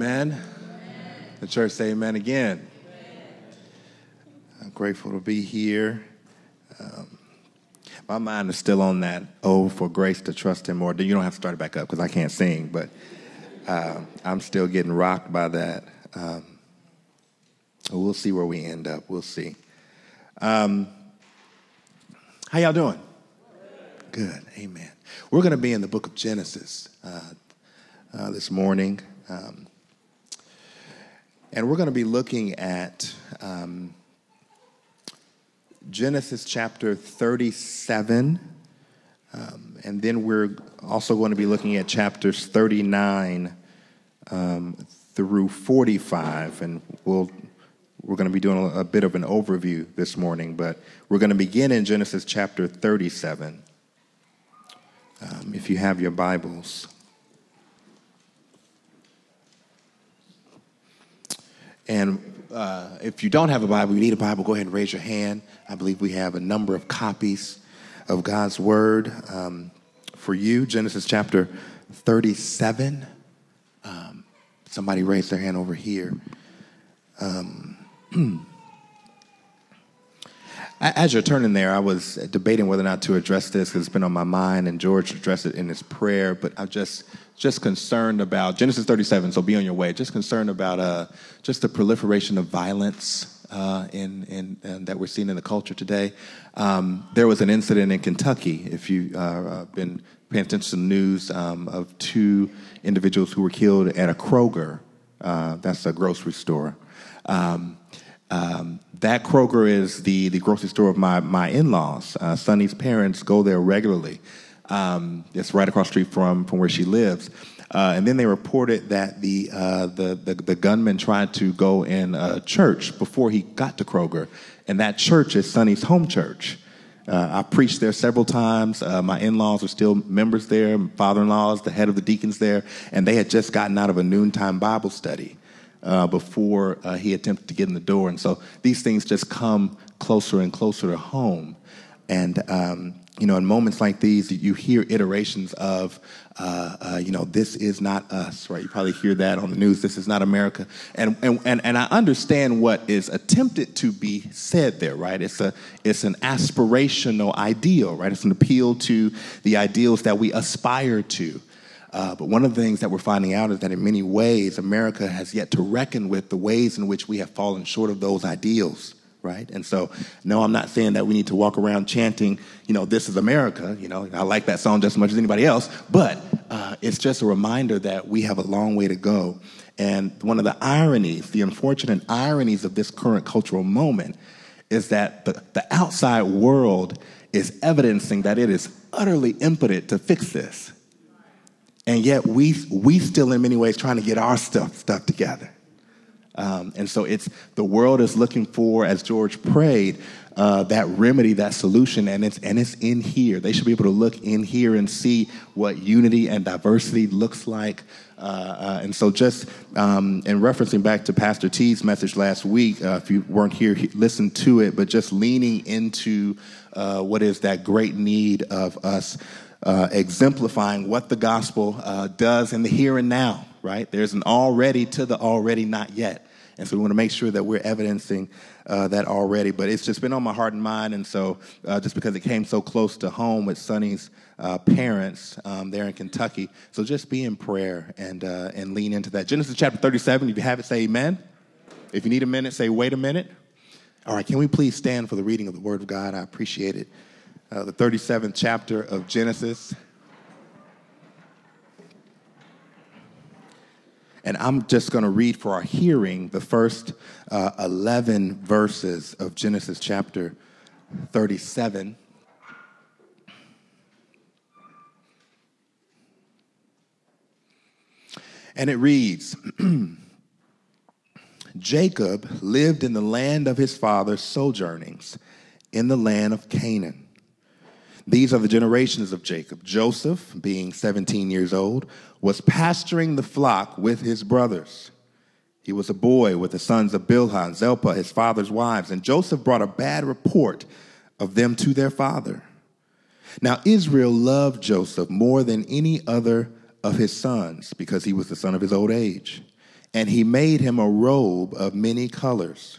Amen. The church say amen again. I'm grateful to be here. Um, my mind is still on that. Oh, for grace to trust Him more. You don't have to start it back up because I can't sing, but uh, I'm still getting rocked by that. Um, we'll see where we end up. We'll see. Um, how y'all doing? Good. Amen. We're going to be in the book of Genesis uh, uh, this morning. Um, and we're going to be looking at um, Genesis chapter 37. Um, and then we're also going to be looking at chapters 39 um, through 45. And we'll, we're going to be doing a, a bit of an overview this morning. But we're going to begin in Genesis chapter 37. Um, if you have your Bibles. And uh, if you don't have a Bible, you need a Bible, go ahead and raise your hand. I believe we have a number of copies of God's Word um, for you. Genesis chapter 37. Um, somebody raised their hand over here. Um, as you're turning there, I was debating whether or not to address this because it's been on my mind, and George addressed it in his prayer. But I'm just just concerned about Genesis 37. So be on your way. Just concerned about uh, just the proliferation of violence uh, in, in, in, that we're seeing in the culture today. Um, there was an incident in Kentucky. If you've uh, uh, been paying attention to the news um, of two individuals who were killed at a Kroger. Uh, that's a grocery store. Um, um, that Kroger is the, the grocery store of my, my in laws. Uh, Sonny's parents go there regularly. Um, it's right across the street from, from where she lives. Uh, and then they reported that the, uh, the, the, the, gunman tried to go in a church before he got to Kroger. And that church is Sonny's home church. Uh, I preached there several times. Uh, my in laws are still members there, Father in law is the head of the deacons there, and they had just gotten out of a noontime Bible study. Uh, before uh, he attempted to get in the door. And so these things just come closer and closer to home. And um, you know, in moments like these, you hear iterations of, uh, uh, you know, this is not us, right? You probably hear that on the news. This is not America, and and and, and I understand what is attempted to be said there, right? It's a it's an aspirational ideal, right? It's an appeal to the ideals that we aspire to. Uh, but one of the things that we're finding out is that in many ways, America has yet to reckon with the ways in which we have fallen short of those ideals right? And so, no, I'm not saying that we need to walk around chanting, you know, this is America. You know, I like that song just as much as anybody else, but uh, it's just a reminder that we have a long way to go. And one of the ironies, the unfortunate ironies of this current cultural moment is that the, the outside world is evidencing that it is utterly impotent to fix this. And yet we, we still in many ways trying to get our stuff, stuff together. Um, and so it's the world is looking for, as George prayed, uh, that remedy, that solution, and it's and it's in here. They should be able to look in here and see what unity and diversity looks like. Uh, uh, and so, just um, in referencing back to Pastor T's message last week, uh, if you weren't here, listen to it. But just leaning into uh, what is that great need of us uh, exemplifying what the gospel does in the here and now. Right? There's an already to the already not yet. And so we want to make sure that we're evidencing uh, that already. But it's just been on my heart and mind. And so uh, just because it came so close to home with Sonny's uh, parents um, there in Kentucky. So just be in prayer and, uh, and lean into that. Genesis chapter 37, if you have it, say amen. If you need a minute, say wait a minute. All right, can we please stand for the reading of the Word of God? I appreciate it. Uh, the 37th chapter of Genesis. And I'm just going to read for our hearing the first uh, 11 verses of Genesis chapter 37. And it reads Jacob lived in the land of his father's sojournings, in the land of Canaan. These are the generations of Jacob. Joseph, being 17 years old, was pasturing the flock with his brothers. He was a boy with the sons of Bilhah and Zilpah, his father's wives, and Joseph brought a bad report of them to their father. Now, Israel loved Joseph more than any other of his sons because he was the son of his old age. and he made him a robe of many colors.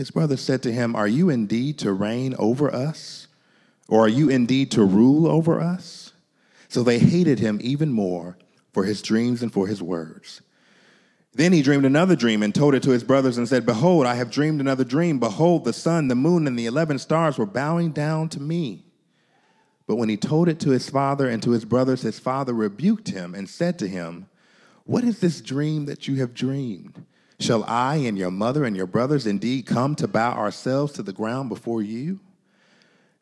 His brother said to him, Are you indeed to reign over us? Or are you indeed to rule over us? So they hated him even more for his dreams and for his words. Then he dreamed another dream and told it to his brothers and said, Behold, I have dreamed another dream. Behold, the sun, the moon, and the eleven stars were bowing down to me. But when he told it to his father and to his brothers, his father rebuked him and said to him, What is this dream that you have dreamed? Shall I and your mother and your brothers indeed come to bow ourselves to the ground before you?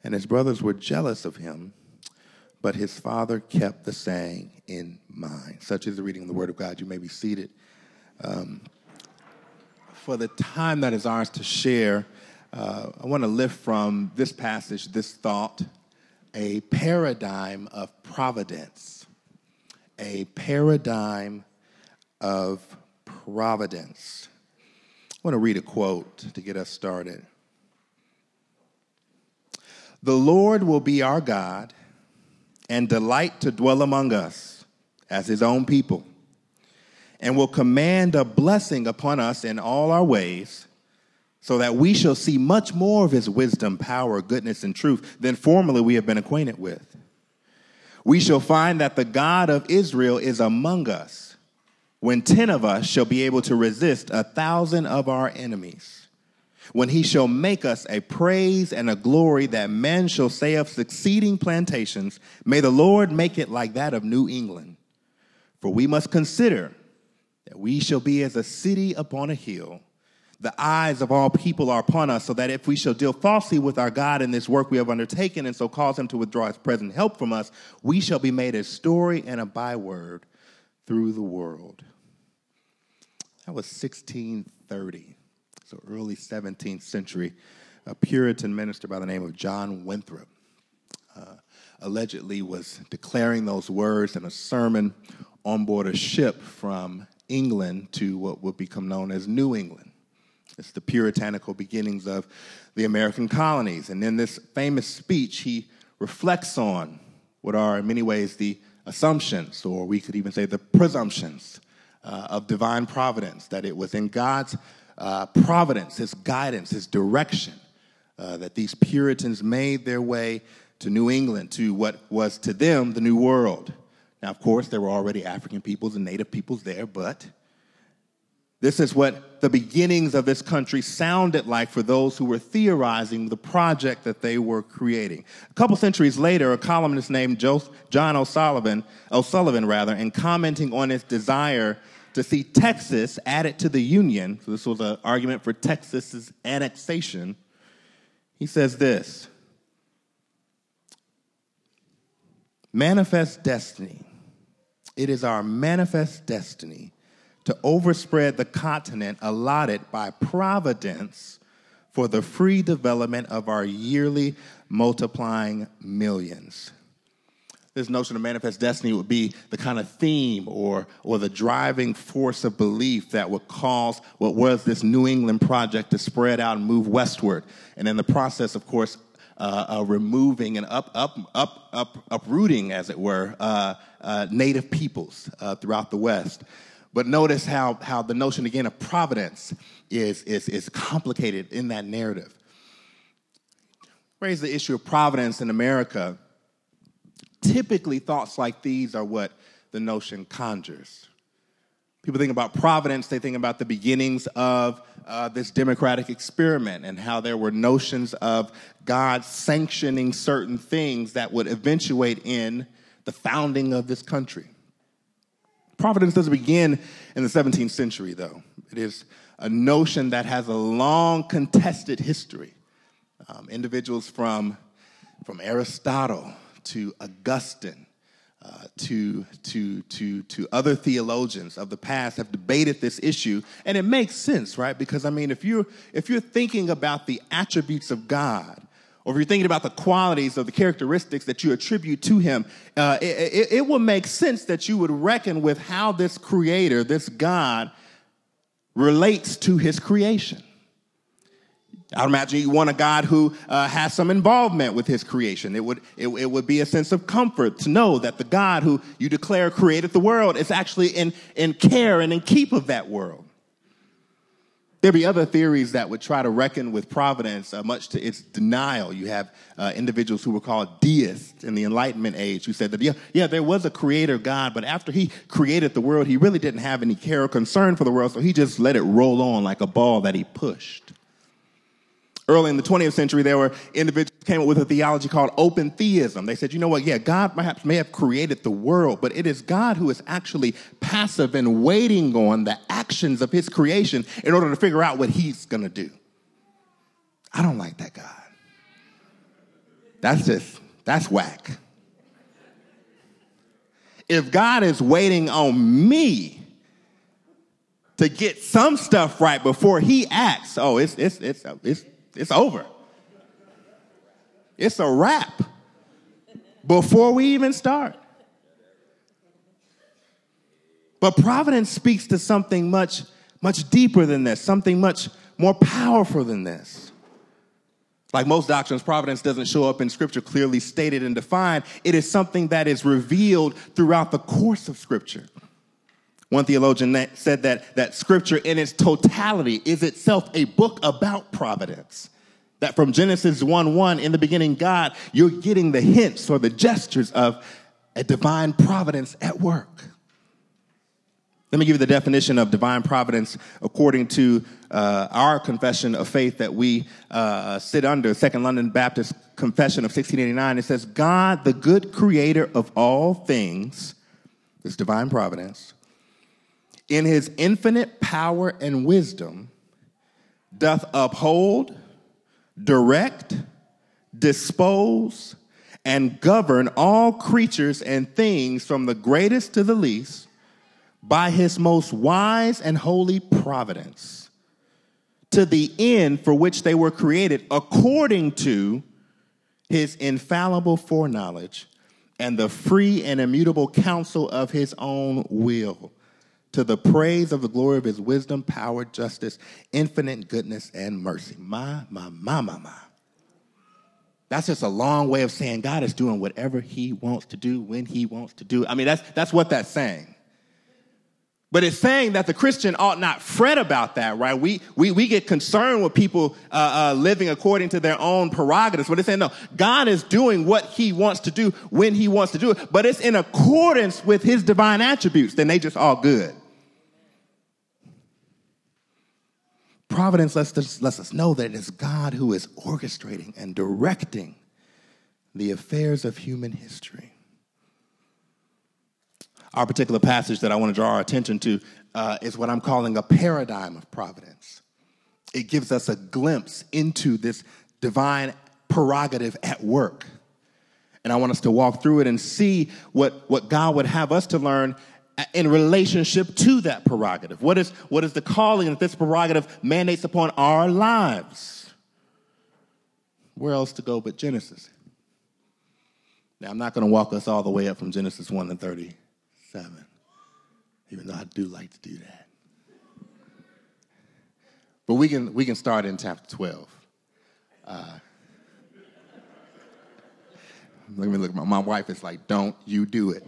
And his brothers were jealous of him, but his father kept the saying in mind. Such is the reading of the word of God. You may be seated. Um, for the time that is ours to share, uh, I want to lift from this passage this thought a paradigm of providence. A paradigm of providence. I want to read a quote to get us started. The Lord will be our God and delight to dwell among us as his own people, and will command a blessing upon us in all our ways, so that we shall see much more of his wisdom, power, goodness, and truth than formerly we have been acquainted with. We shall find that the God of Israel is among us when ten of us shall be able to resist a thousand of our enemies, when he shall make us a praise and a glory that men shall say of succeeding plantations, may the Lord make it like that of New England. For we must consider that we shall be as a city upon a hill. The eyes of all people are upon us, so that if we shall deal falsely with our God in this work we have undertaken, and so cause him to withdraw his present help from us, we shall be made a story and a byword through the world. That was 1630, so early 17th century. A Puritan minister by the name of John Winthrop uh, allegedly was declaring those words in a sermon on board a ship from England to what would become known as New England. It's the puritanical beginnings of the American colonies. And in this famous speech, he reflects on what are, in many ways, the assumptions, or we could even say the presumptions uh, of divine providence, that it was in God's uh, providence, His guidance, His direction, uh, that these Puritans made their way to New England, to what was to them the New World. Now, of course, there were already African peoples and Native peoples there, but this is what the beginnings of this country sounded like for those who were theorizing the project that they were creating. A couple centuries later, a columnist named John O'Sullivan, O'Sullivan rather, in commenting on his desire to see Texas added to the Union, so this was an argument for Texas's annexation, he says this Manifest destiny. It is our manifest destiny to overspread the continent allotted by providence for the free development of our yearly multiplying millions. This notion of manifest destiny would be the kind of theme or, or the driving force of belief that would cause what was this New England project to spread out and move westward. And in the process, of course, uh, uh, removing and up, up, up, up, uprooting, as it were, uh, uh native peoples uh, throughout the West. But notice how, how the notion again of providence is, is, is complicated in that narrative. Raise the issue of providence in America. Typically, thoughts like these are what the notion conjures. People think about providence, they think about the beginnings of uh, this democratic experiment and how there were notions of God sanctioning certain things that would eventuate in the founding of this country. Providence doesn't begin in the 17th century, though. It is a notion that has a long contested history. Um, individuals from, from Aristotle to Augustine, uh, to, to, to, to other theologians of the past have debated this issue, and it makes sense, right? Because, I mean, if you're, if you're thinking about the attributes of God, or if you're thinking about the qualities of the characteristics that you attribute to him, uh, it, it, it will make sense that you would reckon with how this creator, this God, relates to his creation. I would imagine you want a God who uh, has some involvement with his creation. It would, it, it, would be a sense of comfort to know that the God who you declare created the world is actually in, in care and in keep of that world. There'd be other theories that would try to reckon with providence, uh, much to its denial. You have uh, individuals who were called deists in the Enlightenment age who said that, yeah, yeah, there was a creator God, but after he created the world, he really didn't have any care or concern for the world, so he just let it roll on like a ball that he pushed. Early in the 20th century, there were individuals came up with a theology called open theism. They said, you know what? Yeah, God perhaps may have created the world, but it is God who is actually passive and waiting on the actions of his creation in order to figure out what he's going to do. I don't like that God. That's just, that's whack. If God is waiting on me to get some stuff right before he acts, oh, it's, it's, it's, it's, it's over. It's a wrap before we even start. But providence speaks to something much, much deeper than this, something much more powerful than this. Like most doctrines, providence doesn't show up in scripture clearly stated and defined. It is something that is revealed throughout the course of scripture. One theologian said that, that scripture in its totality is itself a book about providence. That from Genesis 1 1, in the beginning, God, you're getting the hints or the gestures of a divine providence at work. Let me give you the definition of divine providence according to uh, our confession of faith that we uh, sit under, Second London Baptist Confession of 1689. It says, God, the good creator of all things, this divine providence, in his infinite power and wisdom, doth uphold, direct, dispose, and govern all creatures and things from the greatest to the least by his most wise and holy providence to the end for which they were created according to his infallible foreknowledge and the free and immutable counsel of his own will to the praise of the glory of his wisdom, power, justice, infinite goodness, and mercy. My, my, my, my, my. That's just a long way of saying God is doing whatever he wants to do when he wants to do. I mean, that's, that's what that's saying. But it's saying that the Christian ought not fret about that, right? We, we, we get concerned with people uh, uh, living according to their own prerogatives. But it's saying, no, God is doing what he wants to do when he wants to do it, but it's in accordance with his divine attributes. Then they just all good. Providence lets us, lets us know that it is God who is orchestrating and directing the affairs of human history. Our particular passage that I want to draw our attention to uh, is what I'm calling a paradigm of providence. It gives us a glimpse into this divine prerogative at work. And I want us to walk through it and see what, what God would have us to learn in relationship to that prerogative. What is, what is the calling that this prerogative mandates upon our lives? Where else to go but Genesis? Now, I'm not going to walk us all the way up from Genesis 1 to 37, even though I do like to do that. But we can, we can start in chapter 12. Uh, let me look. My wife is like, don't you do it.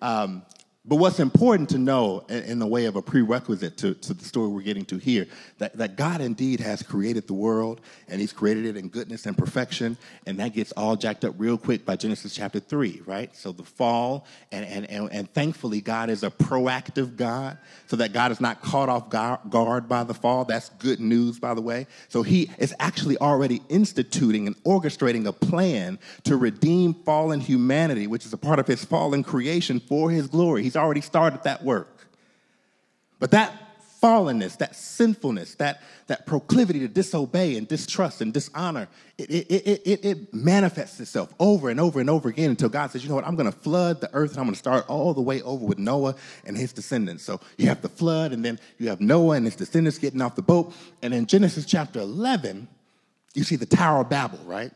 Um, but what's important to know in the way of a prerequisite to, to, the story we're getting to here, that, that God indeed has created the world and he's created it in goodness and perfection. And that gets all jacked up real quick by Genesis chapter 3, right? So the fall, and, and, and, and thankfully, God is a proactive God, so that God is not caught off guard by the fall. That's good news, by the way. So he is actually already instituting and orchestrating a plan to redeem fallen humanity, which is a part of his fallen creation for his glory. He's already started that work. But that fallenness, that sinfulness, that, that proclivity to disobey and distrust and dishonor, it, it, it, it, it manifests itself over and over and over again until God says, you know what, I'm going to flood the earth and I'm going to start all the way over with Noah and his descendants. So you have the flood and then you have Noah and his descendants getting off the boat. And in Genesis chapter 11, you see the Tower of Babel, right?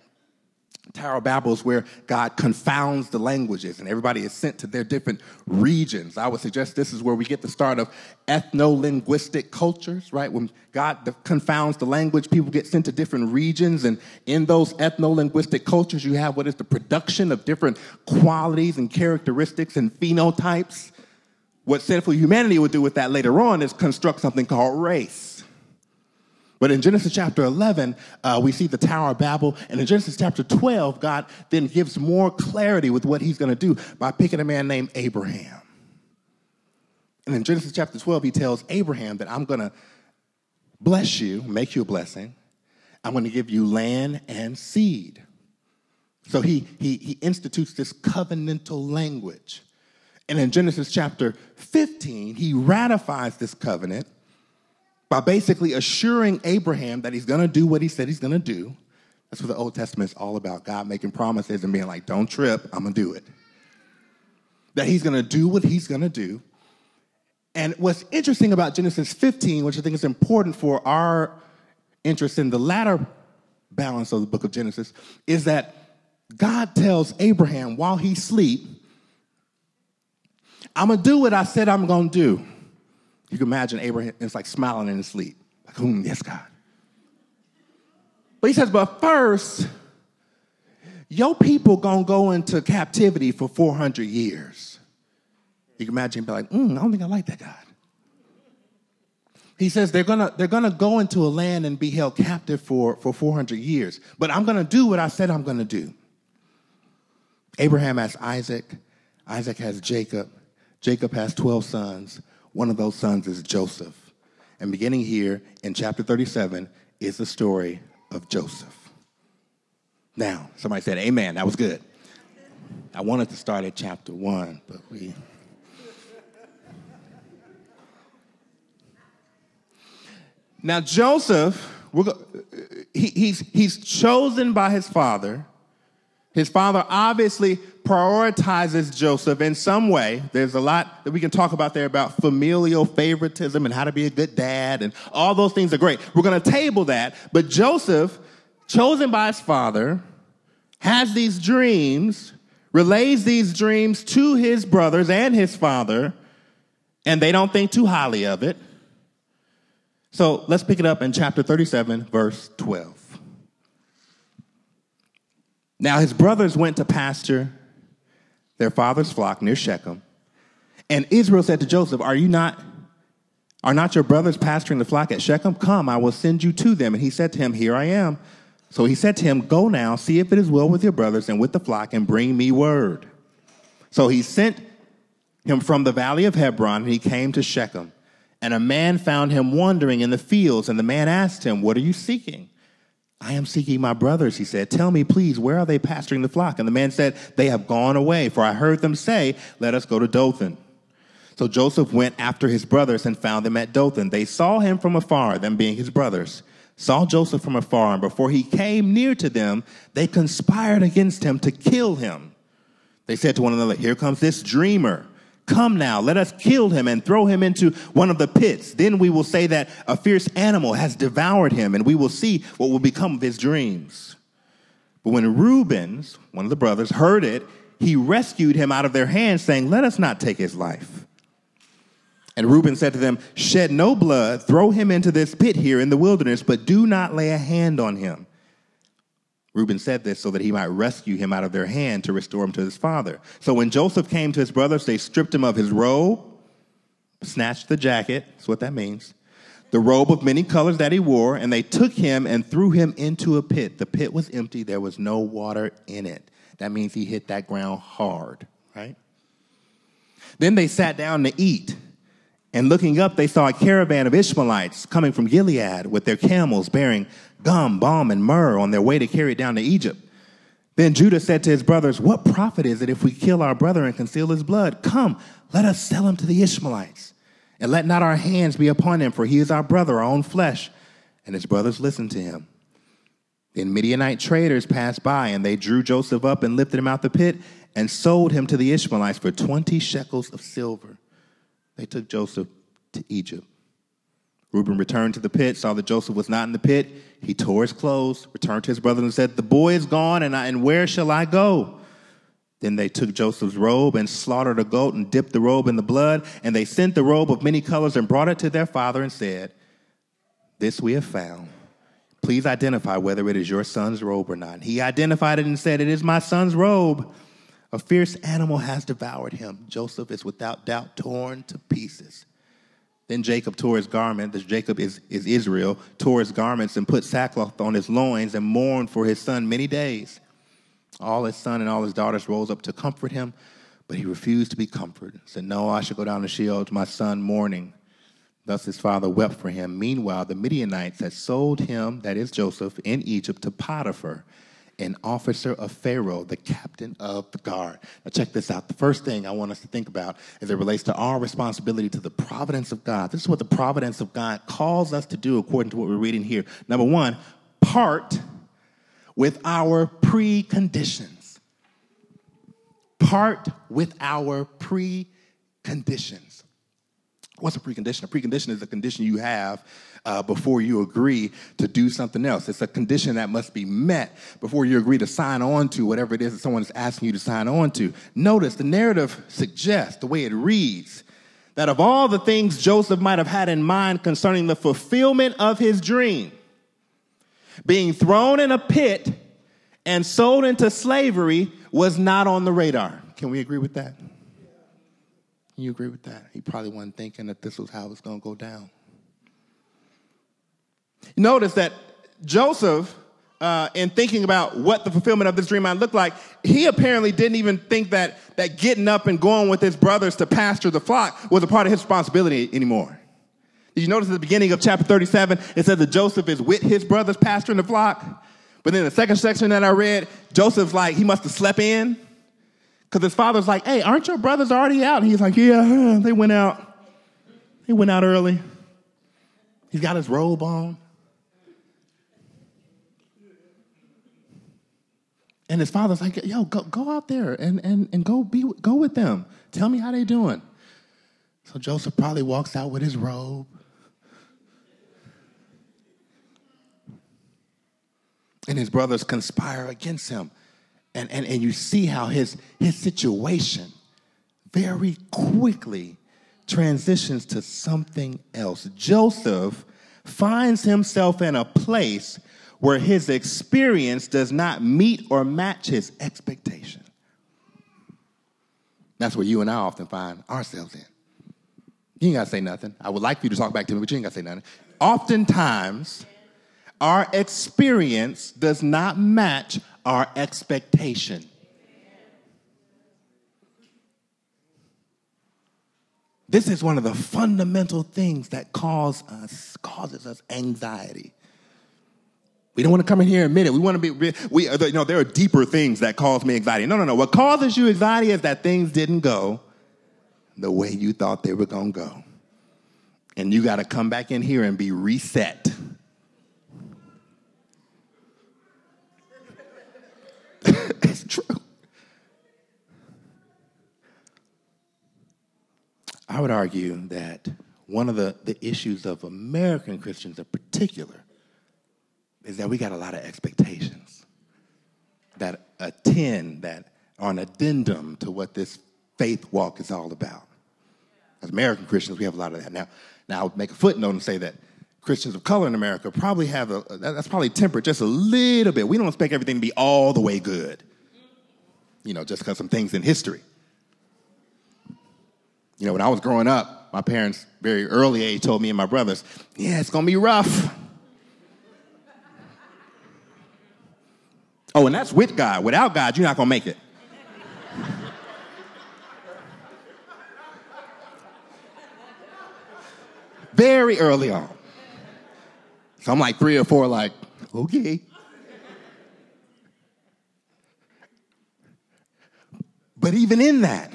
Tower of Babel is where God confounds the languages and everybody is sent to their different regions. I would suggest this is where we get the start of ethno linguistic cultures, right? When God confounds the language, people get sent to different regions. And in those ethno linguistic cultures, you have what is the production of different qualities and characteristics and phenotypes. What sinful humanity would do with that later on is construct something called race but in Genesis chapter 11, uh, we see the Tower of Babel. And in Genesis chapter 12, God then gives more clarity with what he's going to do by picking a man named Abraham. And in Genesis chapter 12, he tells Abraham that I'm going to bless you, make you a blessing. I'm going to give you land and seed. So he, he, he institutes this covenantal language. And in Genesis chapter 15, he ratifies this covenant by basically assuring Abraham that he's going to do what he said he's going to do. That's what the Old Testament is all about God making promises and being like, don't trip, I'm going to do it. That he's going to do what he's going to do. And what's interesting about Genesis 15, which I think is important for our interest in the latter balance of the book of Genesis, is that God tells Abraham while he sleep, I'm going to do what I said I'm going to do. You can imagine Abraham is like smiling in his sleep. Like, hmm, yes, God. But he says, but first, your people gonna go into captivity for 400 years. You can imagine be like, mm, I don't think I like that God. He says they're gonna, they're gonna go into a land and be held captive for, for 400 years. But I'm gonna do what I said I'm gonna do. Abraham has Isaac, Isaac has Jacob, Jacob has 12 sons. One of those sons is Joseph. And beginning here in chapter 37 is the story of Joseph. Now, somebody said, Amen. That was good. I wanted to start at chapter 1, but we. Now, Joseph, go, he, he's, he's chosen by his father. His father obviously prioritizes Joseph in some way. There's a lot that we can talk about there about familial favoritism and how to be a good dad, and all those things are great. We're going to table that. But Joseph, chosen by his father, has these dreams, relays these dreams to his brothers and his father, and they don't think too highly of it. So let's pick it up in chapter 37, verse 12. Now his brothers went to pasture their father's flock near Shechem. And Israel said to Joseph, Are you not are not your brothers pasturing the flock at Shechem? Come, I will send you to them. And he said to him, Here I am. So he said to him, Go now, see if it is well with your brothers and with the flock, and bring me word. So he sent him from the valley of Hebron, and he came to Shechem. And a man found him wandering in the fields, and the man asked him, What are you seeking? I am seeking my brothers, he said. Tell me, please, where are they pasturing the flock? And the man said, They have gone away, for I heard them say, Let us go to Dothan. So Joseph went after his brothers and found them at Dothan. They saw him from afar, them being his brothers, saw Joseph from afar, and before he came near to them, they conspired against him to kill him. They said to one another, Here comes this dreamer. Come now, let us kill him and throw him into one of the pits. Then we will say that a fierce animal has devoured him, and we will see what will become of his dreams. But when Reuben's, one of the brothers, heard it, he rescued him out of their hands, saying, Let us not take his life. And Reuben said to them, Shed no blood, throw him into this pit here in the wilderness, but do not lay a hand on him Reuben said this so that he might rescue him out of their hand to restore him to his father. So when Joseph came to his brothers, they stripped him of his robe, snatched the jacket, that's what that means, the robe of many colors that he wore, and they took him and threw him into a pit. The pit was empty, there was no water in it. That means he hit that ground hard, right? Then they sat down to eat. And looking up, they saw a caravan of Ishmaelites coming from Gilead with their camels bearing gum, balm, and myrrh on their way to carry it down to Egypt. Then Judah said to his brothers, What profit is it if we kill our brother and conceal his blood? Come, let us sell him to the Ishmaelites And let not our hands be upon him, for he is our brother, our own flesh. And his brothers listened to him. Then Midianite traders passed by, and they drew Joseph up and lifted him out the pit and sold him to the Ishmaelites for 20 shekels of silver. They took Joseph to Egypt. Reuben returned to the pit, saw that Joseph was not in the pit. He tore his clothes, returned to his brothers, and said, The boy is gone, and, I, and where shall I go? Then they took Joseph's robe and slaughtered a goat and dipped the robe in the blood. And they sent the robe of many colors and brought it to their father and said, This we have found. Please identify whether it is your son's robe or not. He identified it and said, It is my son's robe. A fierce animal has devoured him. Joseph is without doubt torn to pieces. Then Jacob tore his garment, this Jacob is, is Israel, tore his garments and put sackcloth on his loins and mourned for his son many days. All his son and all his daughters rose up to comfort him, but he refused to be comforted. Said, No, I shall go down to Sheol to my son mourning. Thus his father wept for him. Meanwhile, the Midianites had sold him, that is Joseph, in Egypt to Potiphar, an officer of Pharaoh, the captain of the guard. Now, check this out. The first thing I want us to think about as it relates to our responsibility to the providence of God. This is what the providence of God calls us to do according to what we're reading here. Number one, part with our preconditions. Part with our preconditions. What's a precondition? A precondition is a condition you have uh, before you agree to do something else. It's a condition that must be met before you agree to sign on to whatever it is that someone is asking you to sign on to. Notice the narrative suggests, the way it reads, that of all the things Joseph might have had in mind concerning the fulfillment of his dream, being thrown in a pit and sold into slavery was not on the radar. Can we agree with that? You agree with that? He probably wasn't thinking that this was how it was going to go down. Notice that Joseph, uh, in thinking about what the fulfillment of this dream might look like, he apparently didn't even think that, that getting up and going with his brothers to pasture the flock was a part of his responsibility anymore. Did you notice at the beginning of chapter 37, it says that Joseph is with his brothers pasturing the flock? But then the second section that I read, Joseph's like, he must have slept in. Because his father's like, hey, aren't your brothers already out? And he's like, yeah, they went out. They went out early. He's got his robe on. And his father's like, yo, go, go out there and, and, and go, be, go with them. Tell me how they doing. So Joseph probably walks out with his robe. And his brothers conspire against him. And, and, and you see how his, his situation very quickly transitions to something else. Joseph finds himself in a place where his experience does not meet or match his expectation. That's where you and I often find ourselves in. You ain't gotta say nothing. I would like for you to talk back to me, but you ain't gotta say nothing. Oftentimes, our experience does not match our expectation. This is one of the fundamental things that cause us, causes us anxiety. We don't want to come in here and admit it. We want to be, we, uh, you know, there are deeper things that cause me anxiety. No, no, no. What causes you anxiety is that things didn't go the way you thought they were going to go. And you got to come back in here and be reset. it's true. I would argue that one of the, the issues of American Christians in particular is that we got a lot of expectations that attend, that are an addendum to what this faith walk is all about. As American Christians, we have a lot of that. Now, now I'll make a footnote and say that Christians of color in America probably have a, that's probably tempered just a little bit. We don't expect everything to be all the way good, you know, just because some things in history. You know, when I was growing up, my parents, very early age, told me and my brothers, yeah, it's going to be rough. Oh, and that's with God. Without God, you're not going to make it. Very early on. So I'm like three or four, like, okay. But even in that,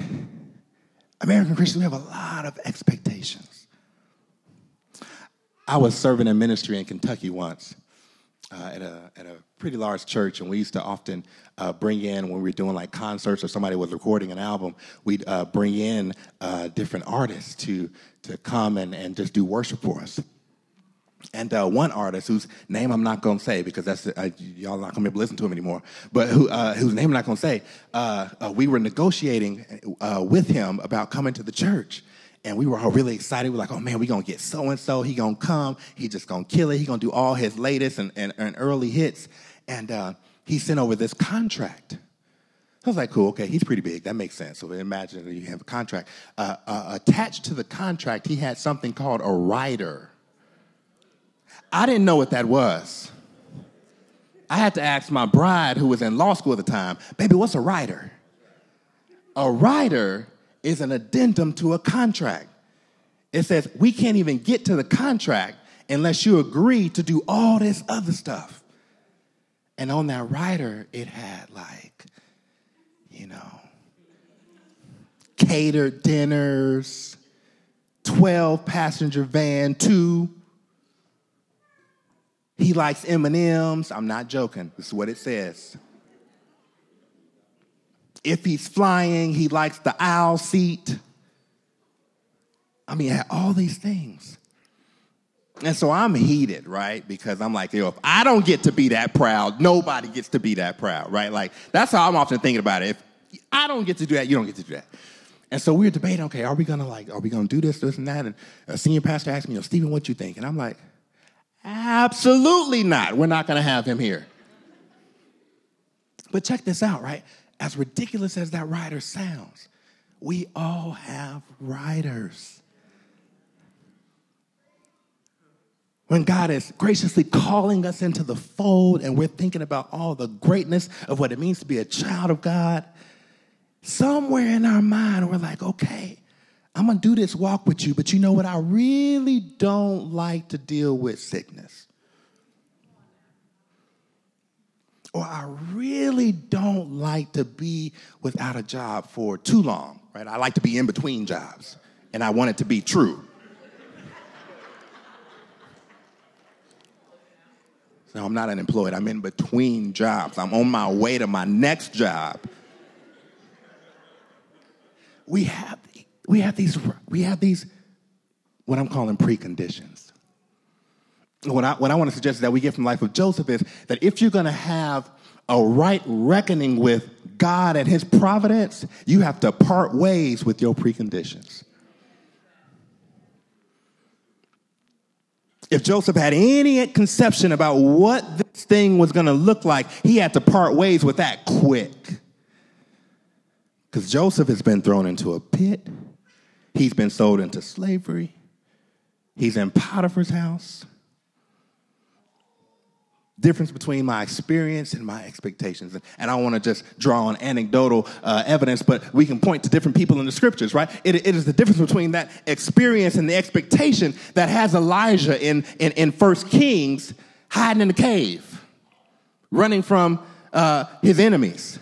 American Christians, we have a lot of expectations. I was serving in ministry in Kentucky once uh, at, a, at a pretty large church, and we used to often uh, bring in, when we were doing like concerts or somebody was recording an album, we'd uh, bring in uh, different artists to, to come and, and just do worship for us. And uh, one artist whose name I'm not to say because that's uh, y'all not to be able to listen to him anymore, but who, uh, whose name I'm not to say, we were negotiating with him about coming to the church. And we were all really excited. We are like, oh man, we're to get so and so. He to come. He just to kill it. He to do all his latest and, and, and early hits. And uh, he sent over this contract. I was like, cool, okay, he's pretty big. That makes sense. So imagine you have a contract. Uh, uh, attached to the contract, he had something called a rider. I didn't know what that was. I had to ask my bride, who was in law school at the time, baby, what's a rider? A rider is an addendum to a contract. It says we can't even get to the contract unless you agree to do all this other stuff. And on that rider, it had like, you know, catered dinners, 12 passenger van, two he likes M&Ms. I'm not joking. This is what it says. If he's flying, he likes the aisle seat. I mean, all these things. And so I'm heated, right? Because I'm like, yo, if I don't get to be that proud, nobody gets to be that proud, right? Like, that's how I'm often thinking about it. If I don't get to do that, you don't get to do that. And so we were debating, okay, are we gonna like, are we gonna do this, this, and that? And a senior pastor asked me, you know, Stephen, what you think? And I'm like, Absolutely not. We're not to have him here. But check this out, right? As ridiculous as that rider sounds, we all have riders. When God is graciously calling us into the fold and we're thinking about all the greatness of what it means to be a child of God, somewhere in our mind, we're like, okay, I'm to do this walk with you, but you know what? I really don't like to deal with sickness. Or I really don't like to be without a job for too long, right? I like to be in between jobs, and I want it to be true. So I'm not unemployed. I'm in between jobs. I'm on my way to my next job. We have we have these, we have these, what I'm calling preconditions. What I, what I want to suggest that we get from life of Joseph is that if you're going to have a right reckoning with God and his providence, you have to part ways with your preconditions. If Joseph had any conception about what this thing was going to look like, he had to part ways with that quick. Because Joseph has been thrown into a pit. He's been sold into slavery. He's in Potiphar's house. Difference between my experience and my expectations. And, and I want to just draw on anecdotal uh, evidence, but we can point to different people in the scriptures, right? It, it is the difference between that experience and the expectation that has Elijah in, in, in 1 Kings hiding in the cave, running from uh, his enemies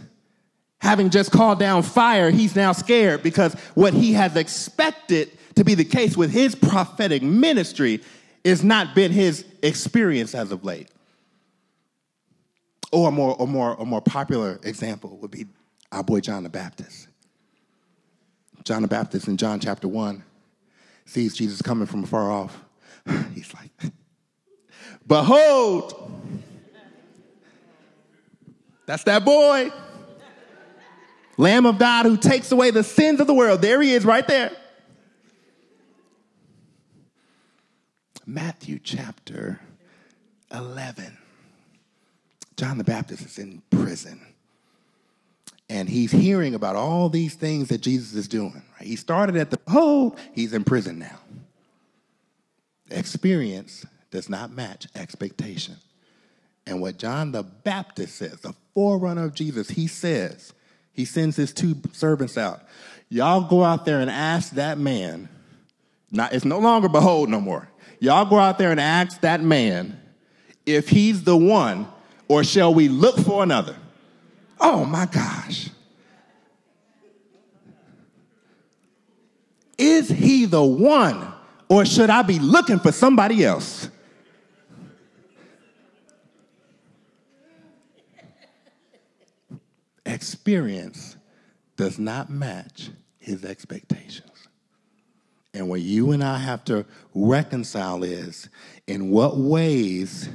having just called down fire, he's now scared because what he has expected to be the case with his prophetic ministry is not been his experience as of late. Or a more, or more, a more popular example would be our boy John the Baptist. John the Baptist in John chapter 1 sees Jesus coming from afar off. He's like, Behold, that's that boy. Lamb of God who takes away the sins of the world. There he is right there. Matthew chapter 11. John the Baptist is in prison. And he's hearing about all these things that Jesus is doing. Right? He started at the, oh, he's in prison now. Experience does not match expectation. And what John the Baptist says, the forerunner of Jesus, he says, he sends his two servants out. Y'all go out there and ask that man, not, it's no longer behold no more. Y'all go out there and ask that man if he's the one or shall we look for another? Oh my gosh. Is he the one or should I be looking for somebody else? Experience does not match his expectations. And what you and I have to reconcile is in what ways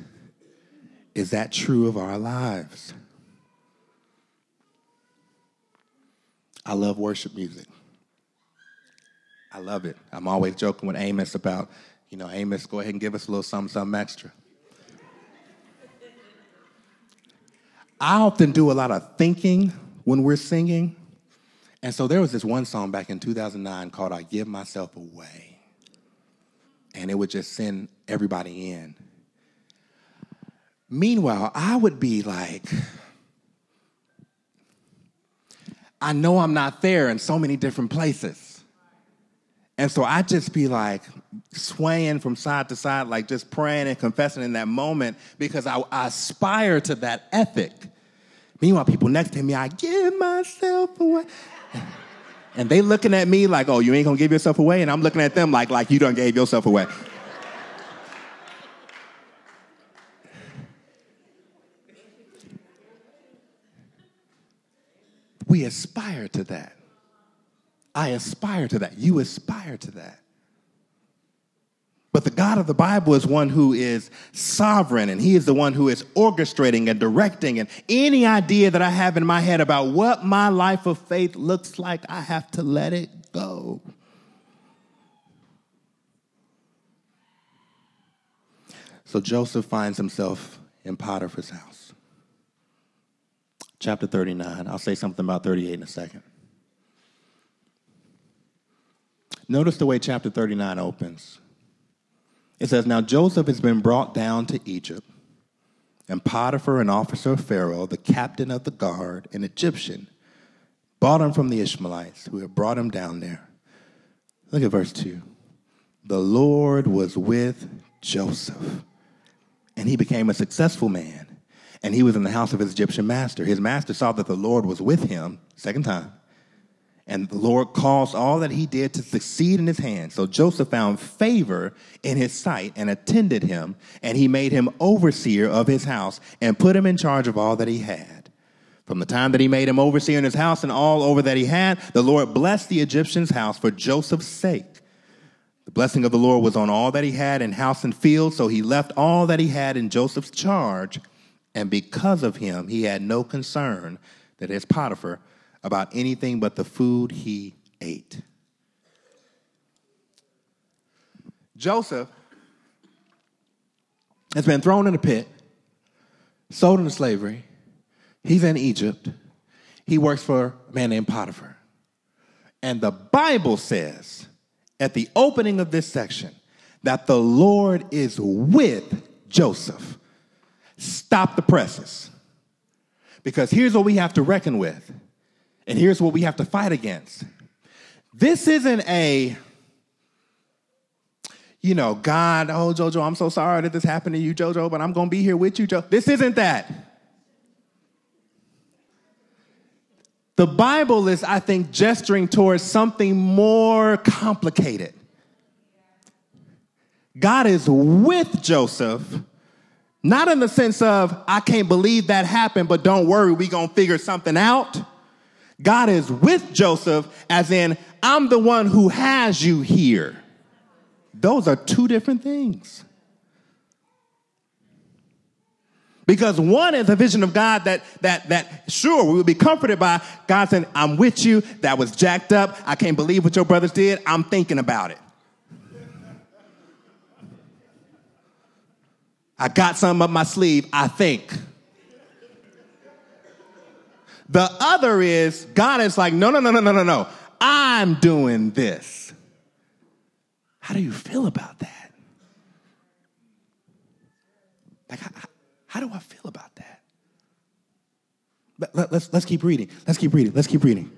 is that true of our lives? I love worship music. I love it. I'm always joking with Amos about, you know, Amos, go ahead and give us a little something, something extra. I often do a lot of thinking when we're singing. And so there was this one song back in 2009 called I Give Myself Away. And it would just send everybody in. Meanwhile, I would be like, I know I'm not there in so many different places. And so I just be like swaying from side to side, like just praying and confessing in that moment because I, I aspire to that ethic. Meanwhile, people next to me, I give myself away. And they looking at me like, oh, you ain't gonna give yourself away? And I'm looking at them like, like you done gave yourself away. We aspire to that. I aspire to that. You aspire to that. But the God of the Bible is one who is sovereign and he is the one who is orchestrating and directing. And any idea that I have in my head about what my life of faith looks like, I have to let it go. So Joseph finds himself in Potiphar's house chapter 39. I'll say something about 38 in a second. Notice the way chapter 39 opens. It says, Now Joseph has been brought down to Egypt, and Potiphar, an officer of Pharaoh, the captain of the guard, an Egyptian, bought him from the Ishmaelites who had brought him down there. Look at verse 2. The Lord was with Joseph, and he became a successful man and he was in the house of his Egyptian master. His master saw that the Lord was with him, second time, and the Lord caused all that he did to succeed in his hand. So Joseph found favor in his sight and attended him, and he made him overseer of his house and put him in charge of all that he had. From the time that he made him overseer in his house and all over that he had, the Lord blessed the Egyptian's house for Joseph's sake. The blessing of the Lord was on all that he had in house and field, so he left all that he had in Joseph's charge and because of him, he had no concern, that is Potiphar, about anything but the food he ate. Joseph has been thrown in a pit, sold into slavery. He's in Egypt. He works for a man named Potiphar. And the Bible says at the opening of this section that the Lord is with Joseph Stop the presses. Because here's what we have to reckon with, and here's what we have to fight against. This isn't a, you know, God, oh, JoJo, I'm so sorry that this happened to you, JoJo, but I'm going to be here with you, JoJo. This isn't that. The Bible is, I think, gesturing towards something more complicated. God is with Joseph not in the sense of, I can't believe that happened, but don't worry, we gonna figure something out. God is with Joseph, as in, I'm the one who has you here. Those are two different things. Because one is a vision of God that that that sure we would be comforted by God saying, I'm with you, that was jacked up. I can't believe what your brothers did. I'm thinking about it. I got something up my sleeve, I think. The other is God is like, no, no, no, no, no, no, no. I'm doing this. How do you feel about that? Like, how, how do I feel about that? Let, let's, let's keep reading. Let's keep reading. Let's keep reading.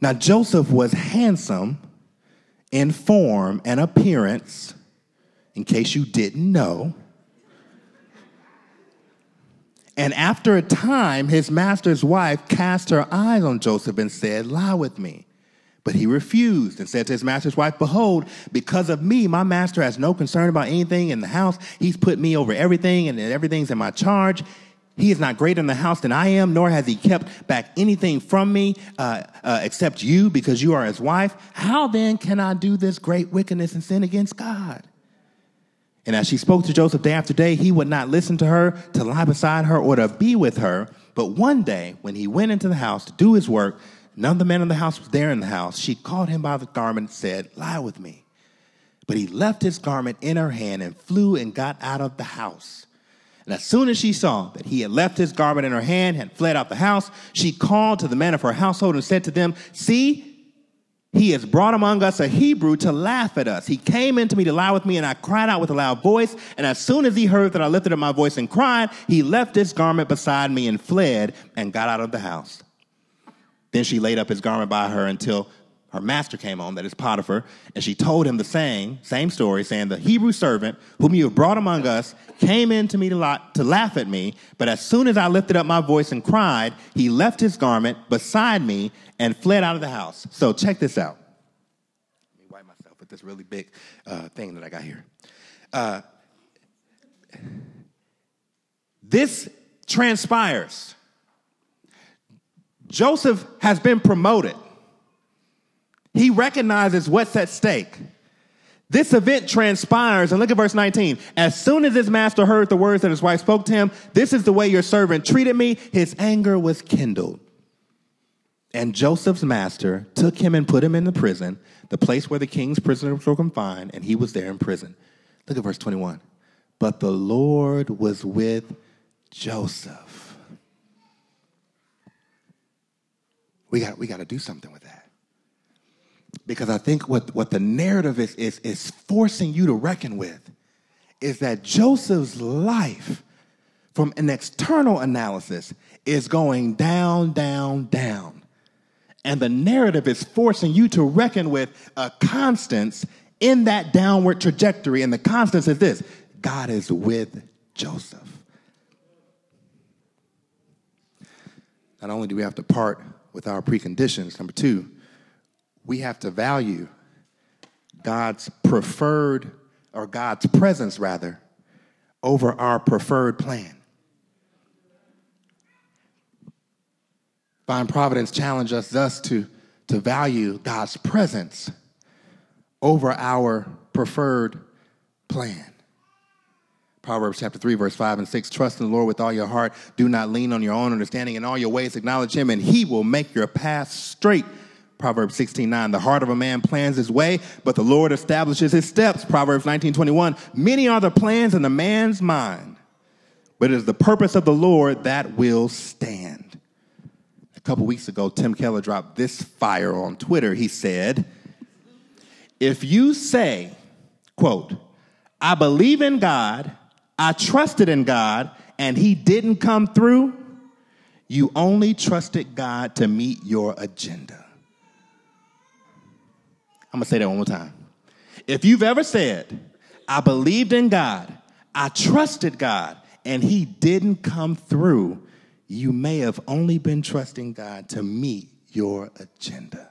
Now, Joseph was handsome in form and appearance, in case you didn't know. And after a time, his master's wife cast her eyes on Joseph and said, Lie with me. But he refused and said to his master's wife, Behold, because of me, my master has no concern about anything in the house. He's put me over everything, and everything's in my charge. He is not greater in the house than I am, nor has he kept back anything from me uh, uh, except you, because you are his wife. How then can I do this great wickedness and sin against God? And as she spoke to Joseph day after day, he would not listen to her, to lie beside her, or to be with her. But one day, when he went into the house to do his work, none of the men in the house was there in the house. She caught him by the garment and said, Lie with me. But he left his garment in her hand and flew and got out of the house. And as soon as she saw that he had left his garment in her hand and fled out of the house, she called to the men of her household and said to them, See, he has brought among us a Hebrew to laugh at us. He came in to me to lie with me, and I cried out with a loud voice. And as soon as he heard that I lifted up my voice and cried, he left his garment beside me and fled and got out of the house. Then she laid up his garment by her until her master came on, that is Potiphar, and she told him the same, same story, saying, The Hebrew servant whom you have brought among us came in to me to, la- to laugh at me, but as soon as I lifted up my voice and cried, he left his garment beside me and fled out of the house. So check this out. Let me wipe myself with this really big uh, thing that I got here. Uh, this transpires. Joseph has been promoted. He recognizes what's at stake. This event transpires, and look at verse 19. As soon as his master heard the words that his wife spoke to him, this is the way your servant treated me, his anger was kindled. And Joseph's master took him and put him in the prison, the place where the king's prisoners were confined, and he was there in prison. Look at verse 21. But the Lord was with Joseph. We got, we got to do something with that because I think what, what the narrative is, is, is forcing you to reckon with is that Joseph's life, from an external analysis, is going down, down, down. And the narrative is forcing you to reckon with a constance in that downward trajectory. And the constance is this God is with Joseph. Not only do we have to part with our preconditions, number two, we have to value God's preferred, or God's presence rather, over our preferred plan. Divine Providence challenges us to, to value God's presence over our preferred plan. Proverbs chapter 3, verse 5 and 6 Trust in the Lord with all your heart. Do not lean on your own understanding. In all your ways, acknowledge Him, and He will make your path straight. Proverbs 16, 9. The heart of a man plans his way, but the Lord establishes his steps. Proverbs 19, 21. Many are the plans in a man's mind, but it is the purpose of the Lord that will stand. A couple weeks ago, Tim Keller dropped this fire on Twitter. He said, If you say, quote, I believe in God, I trusted in God, and he didn't come through, you only trusted God to meet your agenda. I'm gonna say that one more time. If you've ever said, I believed in God, I trusted God, and He didn't come through, you may have only been trusting God to meet your agenda.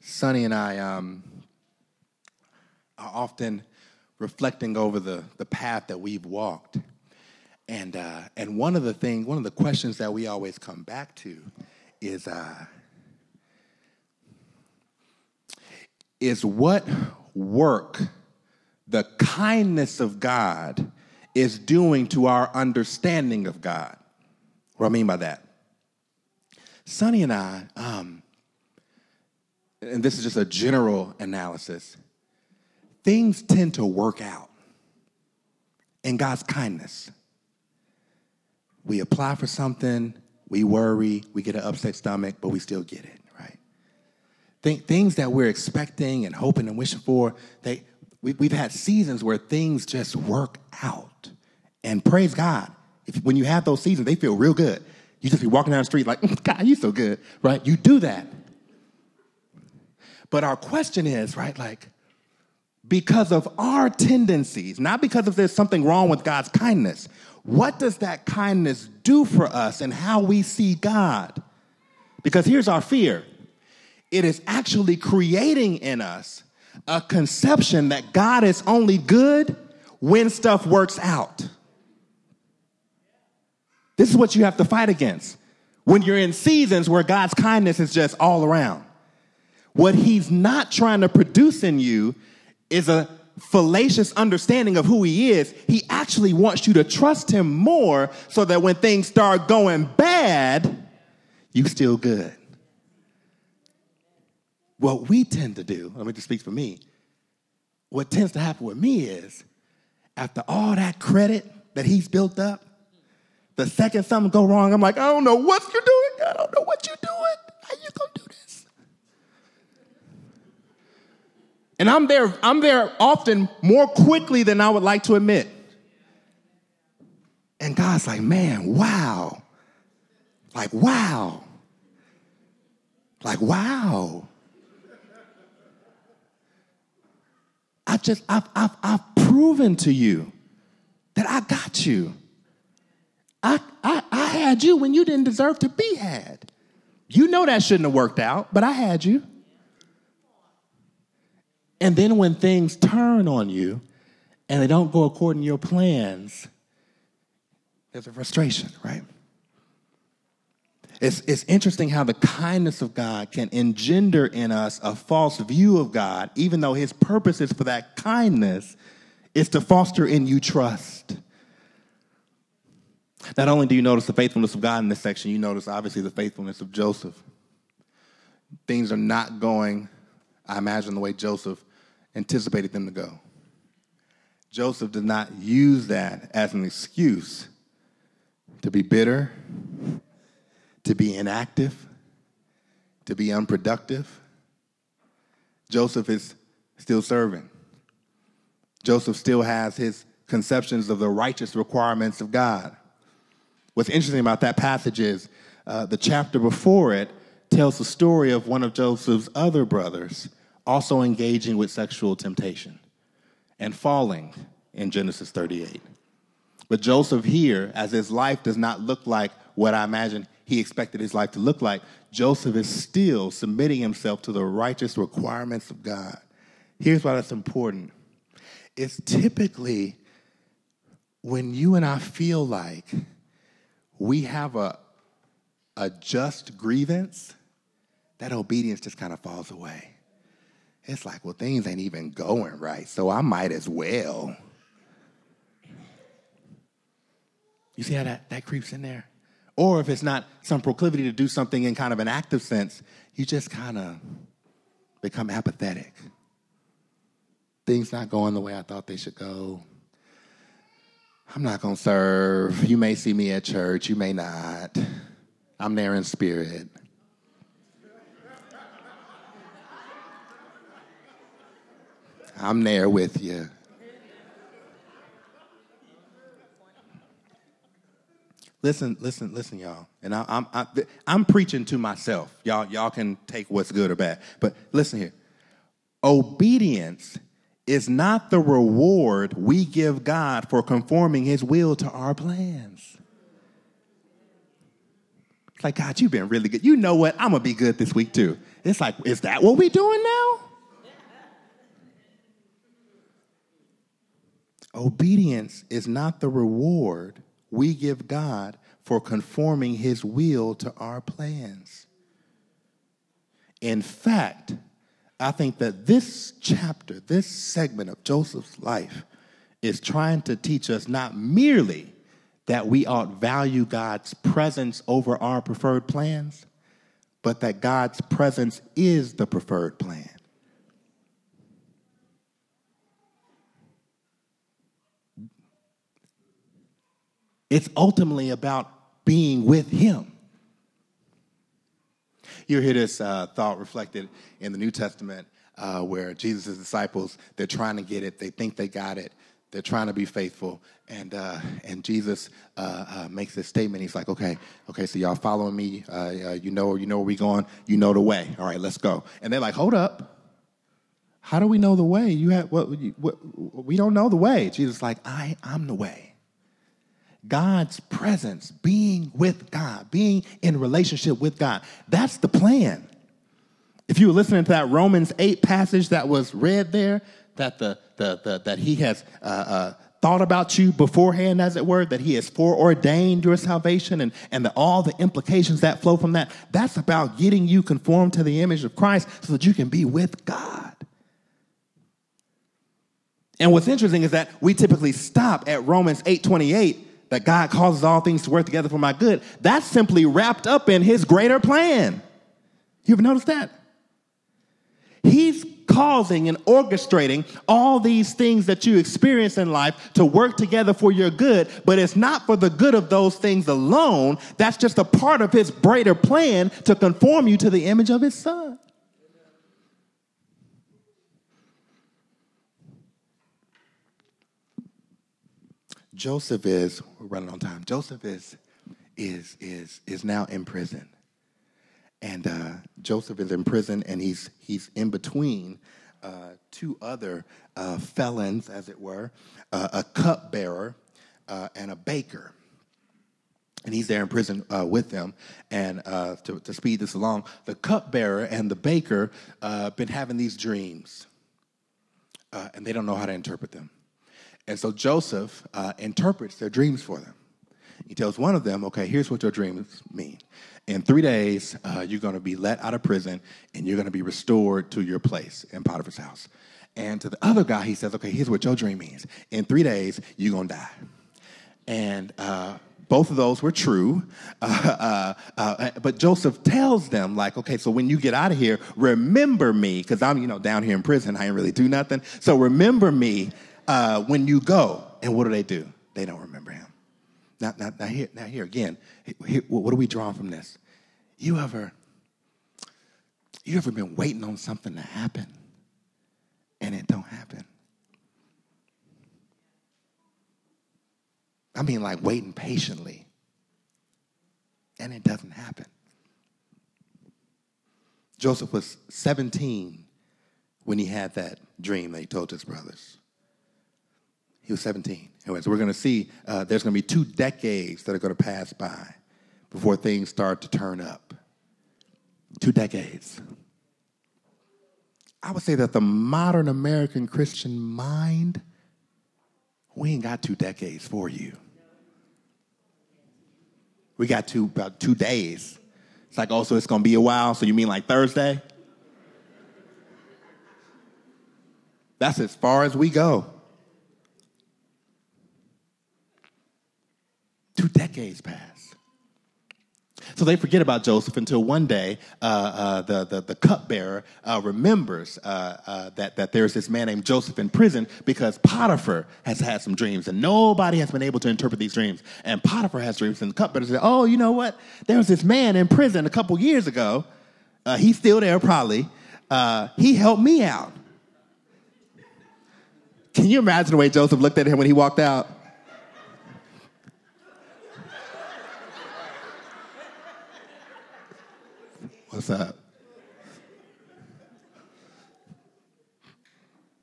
Sonny and I um, are often reflecting over the, the path that we've walked. And, uh, and one of the things, one of the questions that we always come back to is uh, is what work the kindness of God is doing to our understanding of God. What I mean by that? Sonny and I, um, and this is just a general analysis, things tend to work out in God's kindness. We apply for something, we worry, we get an upset stomach, but we still get it, right? Think, things that we're expecting and hoping and wishing for, they, we, we've had seasons where things just work out. And praise God, if, when you have those seasons, they feel real good. You just be walking down the street like, God, you so good, right? You do that. But our question is, right, like, because of our tendencies, not because of there's something wrong with God's kindness, what does that kindness do for us and how we see God? Because here's our fear it is actually creating in us a conception that God is only good when stuff works out. This is what you have to fight against when you're in seasons where God's kindness is just all around. What He's not trying to produce in you is a fallacious understanding of who He is. He actually wants you to trust Him more so that when things start going bad, you still good. What we tend to do, let me just speak for me, what tends to happen with me is after all that credit that he's built up, the second something go wrong, I'm like, I don't know what you're doing. I don't know what you're doing. How you gonna do this? And I'm there, I'm there often more quickly than I would like to admit. And God's like, man, wow. Like, wow. Like, wow. I've just, I've, I've, I've proven to you that I got you. I, I, I had you when you didn't deserve to be had. You know that shouldn't have worked out, but I had you. And then when things turn on you and they don't go according to your plans, there's a frustration, right? It's, it's interesting how the kindness of God can engender in us a false view of God, even though his purposes for that kindness is to foster in you trust. Not only do you notice the faithfulness of God in this section, you notice obviously the faithfulness of Joseph. Things are not going, I imagine, the way Joseph anticipated them to go. Joseph did not use that as an excuse to be bitter to be inactive, to be unproductive. Joseph is still serving. Joseph still has his conceptions of the righteous requirements of God. What's interesting about that passage is uh, the chapter before it tells the story of one of Joseph's other brothers also engaging with sexual temptation and falling in Genesis 38. But Joseph here, as his life does not look like what I imagine he expected his life to look like, Joseph is still submitting himself to the righteous requirements of God. Here's why that's important it's typically when you and I feel like we have a, a just grievance, that obedience just kind of falls away. It's like, well, things ain't even going right, so I might as well. You see how that, that creeps in there? Or if it's not some proclivity to do something in kind of an active sense, you just kind of become apathetic. Things not going the way I thought they should go. I'm not going to serve. You may see me at church, you may not. I'm there in spirit. I'm there with you. Listen, listen, listen, y'all. And I, am I'm, I'm preaching to myself. Y'all, y'all can take what's good or bad. But listen here. Obedience is not the reward we give God for conforming His will to our plans. It's like, God, you've been really good. You know what? I'm to be good this week too. It's like, is that what we're doing now? Obedience is not the reward we give God for conforming his will to our plans. In fact, I think that this chapter, this segment of Joseph's life, is trying to teach us not merely that we ought value God's presence over our preferred plans, but that God's presence is the preferred plan. It's ultimately about being with Him. You hear this uh, thought reflected in the New Testament uh, where Jesus' disciples, they're trying to get it, they think they got it, they're trying to be faithful. And, uh, and Jesus uh, uh, makes this statement. He's like, okay, okay, so y'all following me. Uh, you know, you know where we're going. You know the way. All right, let's go. And they're like, hold up. How do we know the way? You have what, what we don't know the way. Jesus like, I, I'm the way. God's presence, being with God, being in relationship with God. That's the plan. If you were listening to that Romans 8 passage that was read there, that, the, the, the that he has uh, uh, thought about you beforehand, as it were, that he has foreordained your salvation and, and the, all the implications that flow from that, that's about getting you conformed to the image of Christ so that you can be with God. And what's interesting is that we typically stop at Romans 8:28 that God causes all things to work together for my good. That's simply wrapped up in his greater plan. You ever notice that? He's causing and orchestrating all these things that you experience in life to work together for your good, but it's not for the good of those things alone. That's just a part of his greater plan to conform you to the image of his son. Joseph is, we're running on time. Joseph is is is is now in prison. And uh, Joseph is in prison and he's he's in between uh, two other uh, felons, as it were, uh, a cupbearer uh, and a baker. And he's there in prison uh, with them. And to, to, speed this along, the cupbearer and the baker been having these dreams, and they don't know how to interpret them. And so Joseph uh, interprets their dreams for them. He tells one of them, okay, here's what your dreams mean. In three days, uh, you're going to be let out of prison and you're going to be restored to your place in Potiphar's house. And to the other guy, he says, okay, here's what your dream means. In three days, you're going to die. And uh, both of those were true. Uh, uh, uh, but Joseph tells them, like, okay, so when you get out of here, remember me, because I'm, you know, down here in prison, I ain't really do nothing. So remember me uh, when you go. And what do they do? They don't remember him. Now, now, now, here, now here again, here, what are we drawing from this? You ever, you ever been waiting on something to happen and it don't happen? I mean, like waiting patiently and it doesn't happen. Joseph was 17 when he had that dream that he told his brothers. He was 17. Anyway, so we're going to see uh, there's going to be two decades that are going to pass by before things start to turn up. Two decades. I would say that the modern American Christian mind, we ain't got two decades for you. We got two about two days. It's like, oh, so it's gonna be a while. So you mean like Thursday? That's as far as we go. Two decades pass. So they forget about Joseph until one day uh, uh, the, the, the, cupbearer uh, remembers uh, uh, that, that there's this man named Joseph in prison because Potiphar has had some dreams and nobody has been able to interpret these dreams. And Potiphar has dreams, and the cupbearer says, Oh, you know what? There was this man in prison a couple years ago. Uh, he's still there, probably. he helped me out. Can you imagine the way Joseph looked at him when he walked out? What's up?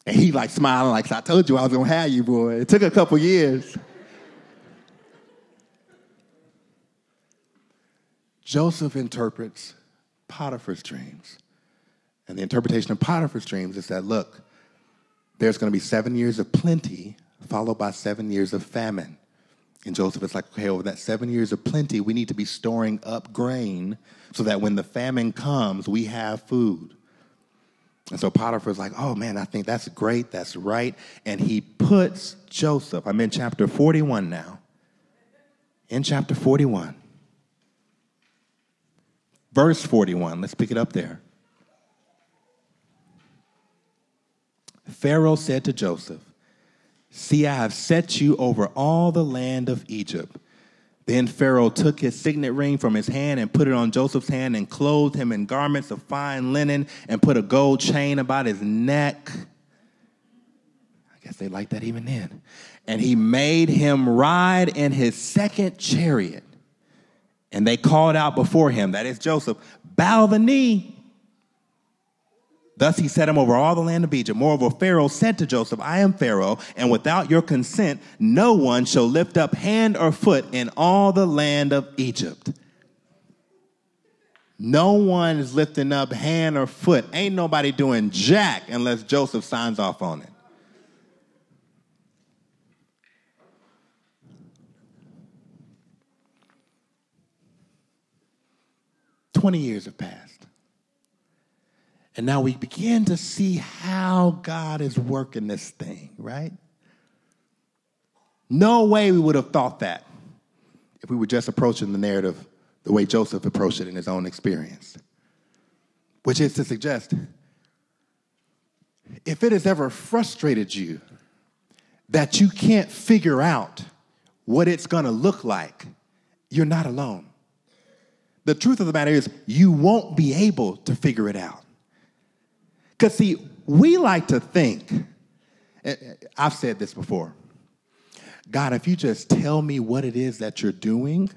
And he like smiling like, I told you I was gonna have you, boy. It took a couple years. Joseph interprets Potiphar's dreams. And the interpretation of Potiphar's dreams is that, look, there's to be seven years of plenty followed by seven years of famine. And Joseph is like, okay, over that seven years of plenty, we need to be storing up grain so that when the famine comes, we have food. And so Potiphar's like, oh man, I think that's great, that's right. And he puts Joseph, I'm in chapter 41 now. In chapter 41, verse 41, let's pick it up there. Pharaoh said to Joseph, See, I have set you over all the land of Egypt. Then Pharaoh took his signet ring from his hand and put it on Joseph's hand and clothed him in garments of fine linen and put a gold chain about his neck. I guess they liked that even then. And he made him ride in his second chariot. And they called out before him, that is Joseph, bow the knee. Thus he set him over all the land of Egypt. Moreover, Pharaoh said to Joseph, I am Pharaoh, and without your consent, no one shall lift up hand or foot in all the land of Egypt. No one is lifting up hand or foot. Ain't nobody doing jack unless Joseph signs off on it. Twenty years have passed. And now we begin to see how God is working this thing, right? No way we would have thought that if we were just approaching the narrative the way Joseph approached it in his own experience, which is to suggest if it has ever frustrated you that you can't figure out what it's gonna look like, you're not alone. The truth of the matter is, you won't be able to figure it out. Because, see, we like to think, I've said this before God, if you just tell me what it is that you're doing,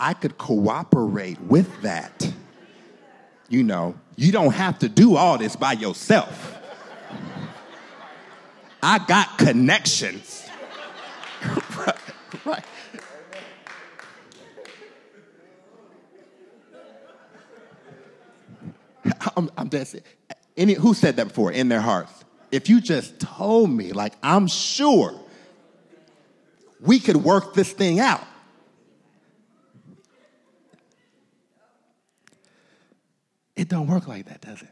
I could cooperate with that. You know, you don't have to do all this by yourself. I got connections. right, right. I'm, I'm just, any, who said that before in their hearts? If you just told me, like, I'm sure we could work this thing out. It don't work like that, does it?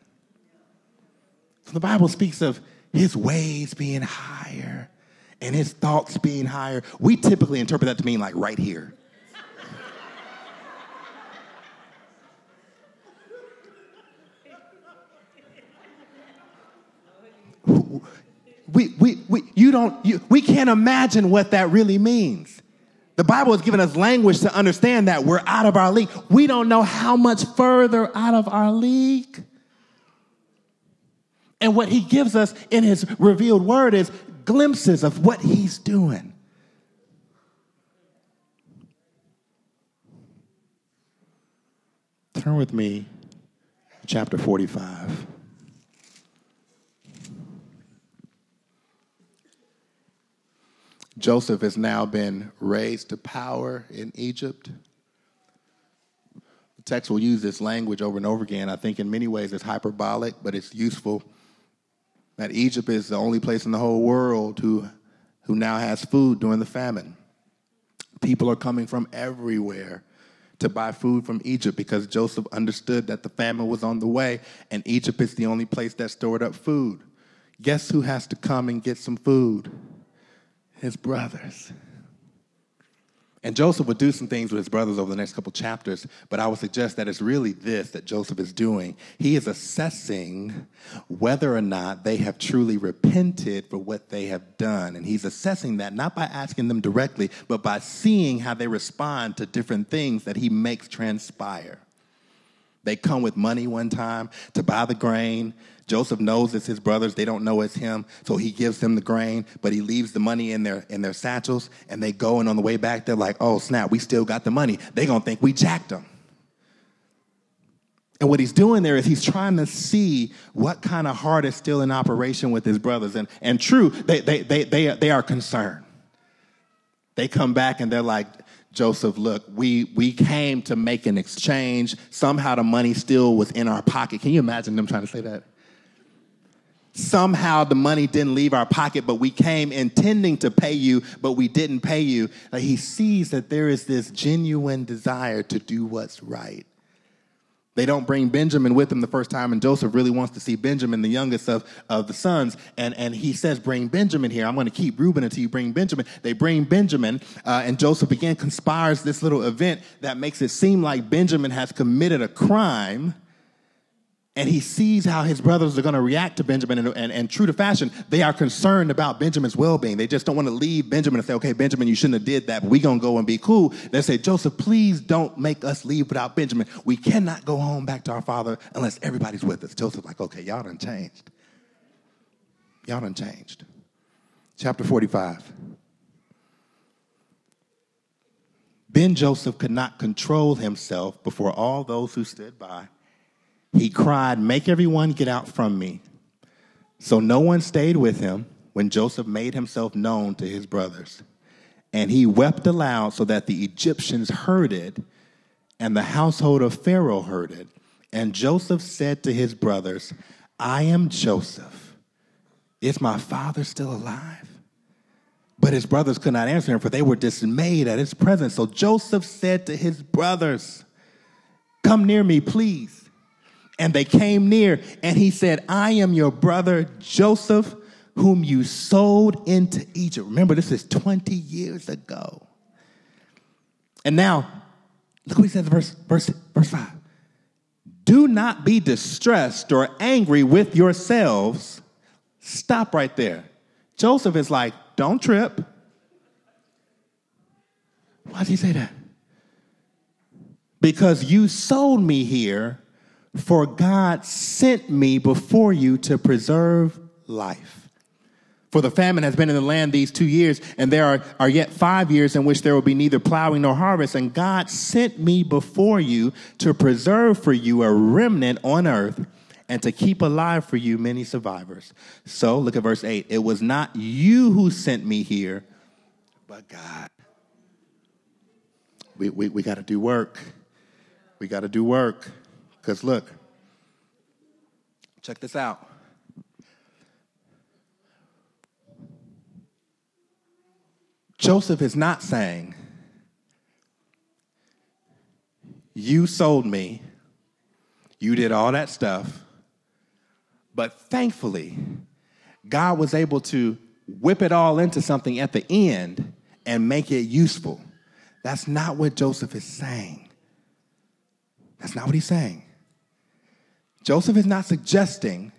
So the Bible speaks of his ways being higher and his thoughts being higher. We typically interpret that to mean like right here. we, we, we, you don't, you, we can't imagine what that really means. The Bible has given us language to understand that we're out of our league. We don't know how much further out of our league. And what he gives us in his revealed word is glimpses of what he's doing. Turn with me chapter 45. Joseph has now been raised to power in Egypt. The text will use this language over and over again. I think in many ways it's hyperbolic, but it's useful that Egypt is the only place in the whole world who, who now has food during the famine. People are coming from everywhere to buy food from Egypt because Joseph understood that the famine was on the way and Egypt is the only place that stored up food. Guess who has to come and get some food? His brothers. And Joseph would do some things with his brothers over the next couple chapters, but I would suggest that it's really this that Joseph is doing. He is assessing whether or not they have truly repented for what they have done. And he's assessing that not by asking them directly, but by seeing how they respond to different things that he makes transpire. They come with money one time to buy the grain. Joseph knows it's his brothers. They don't know it's him. So he gives them the grain, but he leaves the money in their, in their satchels. And they go, and on the way back, they're like, oh, snap, we still got the money. They're going to think we jacked them. And what he's doing there is he's trying to see what kind of heart is still in operation with his brothers. And, and true, they, they, they, they, they are concerned. They come back and they're like, Joseph, look, we, we came to make an exchange. Somehow the money still was in our pocket. Can you imagine them trying to say that? Somehow the money didn't leave our pocket, but we came intending to pay you, but we didn't pay you. Like he sees that there is this genuine desire to do what's right. They don't bring Benjamin with them the first time, and Joseph really wants to see Benjamin, the youngest of, of the sons. And, and he says, Bring Benjamin here. I'm going to keep Reuben until you bring Benjamin. They bring Benjamin, uh, and Joseph again conspires this little event that makes it seem like Benjamin has committed a crime and he sees how his brothers are going to react to Benjamin, and, and, and, true to fashion, they are concerned about Benjamin's well-being. They just don't want to leave Benjamin and say, "Okay, Benjamin, you shouldn't have did that, but we're going to go and be cool." They say, "Joseph, please don't make us leave without Benjamin. We cannot go home back to our father unless everybody's with us." Joseph's like, "Okay, y'all done changed. Y'all done changed." Chapter forty-five. Ben Joseph could not control himself before all those who stood by he cried, Make everyone get out from me. So no one stayed with him when Joseph made himself known to his brothers. And he wept aloud so that the Egyptians heard it, and the household of Pharaoh heard it. And Joseph said to his brothers, I am Joseph. Is my father still alive? But his brothers could not answer him, for they were dismayed at his presence. So Joseph said to his brothers, Come near me, please. And they came near, and he said, I am your brother Joseph, whom you sold into Egypt. Remember, this is 20 years ago. And now, look what he says, verse, verse, verse 5. Do not be distressed or angry with yourselves. Stop right there. Joseph is like, don't trip. Why does he say that? Because you sold me here for God sent me before you to preserve life. For the famine has been in the land these two years, and there are, are yet five years in which there will be neither plowing nor harvest. And God sent me before you to preserve for you a remnant on earth and to keep alive for you many survivors. So look at verse 8. It was not you who sent me here, but God. We, we, we got to do work. We got to do work. Because look, check this out. Joseph is not saying, You sold me, you did all that stuff, but thankfully, God was able to whip it all into something at the end and make it useful. That's not what Joseph is saying. That's not what he's saying. Joseph is not suggesting